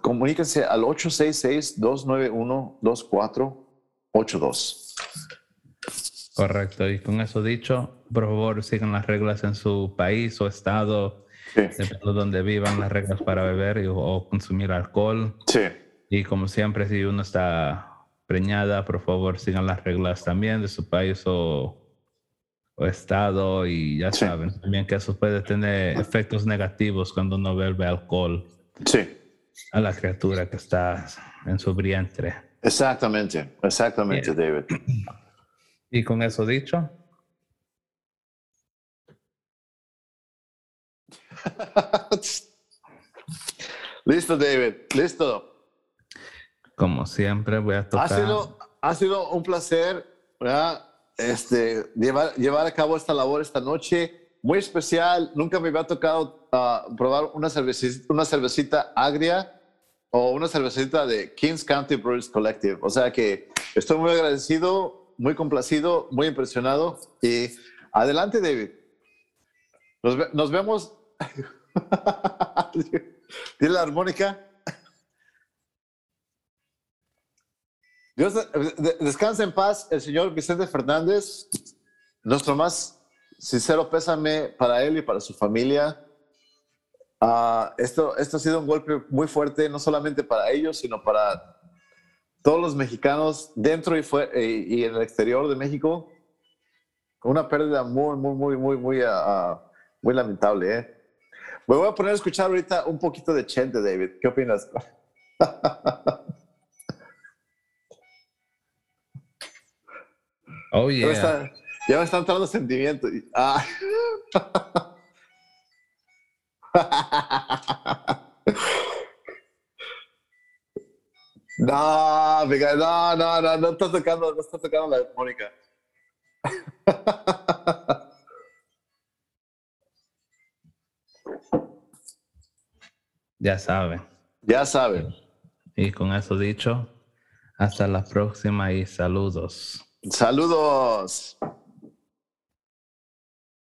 S2: comuníquense al 866-291-2482.
S1: Correcto. Y con eso dicho, por favor, sigan las reglas en su país o estado, dependiendo de donde vivan, las reglas para beber o consumir alcohol.
S2: Sí.
S1: Y como siempre, si uno está preñada, por favor, sigan las reglas también de su país o, estado. Y ya saben también que eso puede tener efectos negativos cuando uno bebe alcohol.
S2: Sí.
S1: A la criatura que está en su vientre.
S2: Exactamente, exactamente, David.
S1: Y con eso dicho.
S2: listo, David, listo.
S1: Como siempre, voy a tocar.
S2: Ha sido, ha sido un placer Este, llevar, llevar a cabo esta labor esta noche. Muy especial. Nunca me había tocado ah, probar una cervecita, una cervecita agria o una cervecita de Kings County Brewers Collective. O sea que estoy muy agradecido muy complacido, muy impresionado. Y adelante, David. Nos, vemos. Tiene la armónica. Dios descansa en paz el señor Vicente Fernández. Nuestro más sincero pésame para él y para su familia. Ah, esto, esto ha sido un golpe muy fuerte, no solamente para ellos, sino para todos los mexicanos dentro y, fue, eh, y en el exterior de México, una pérdida muy, muy, muy, muy, muy, uh, muy lamentable. ¿eh? Me voy a poner a escuchar ahorita un poquito de Chente, David. ¿Qué opinas?
S1: Oh, yeah.
S2: Ya me está, entrando sentimiento. Ah. No, no, no, no, no estás tocando, no estás tocando la Mónica.
S1: Ya saben.
S2: Ya saben.
S1: Y con eso dicho, hasta la próxima y saludos.
S2: Saludos.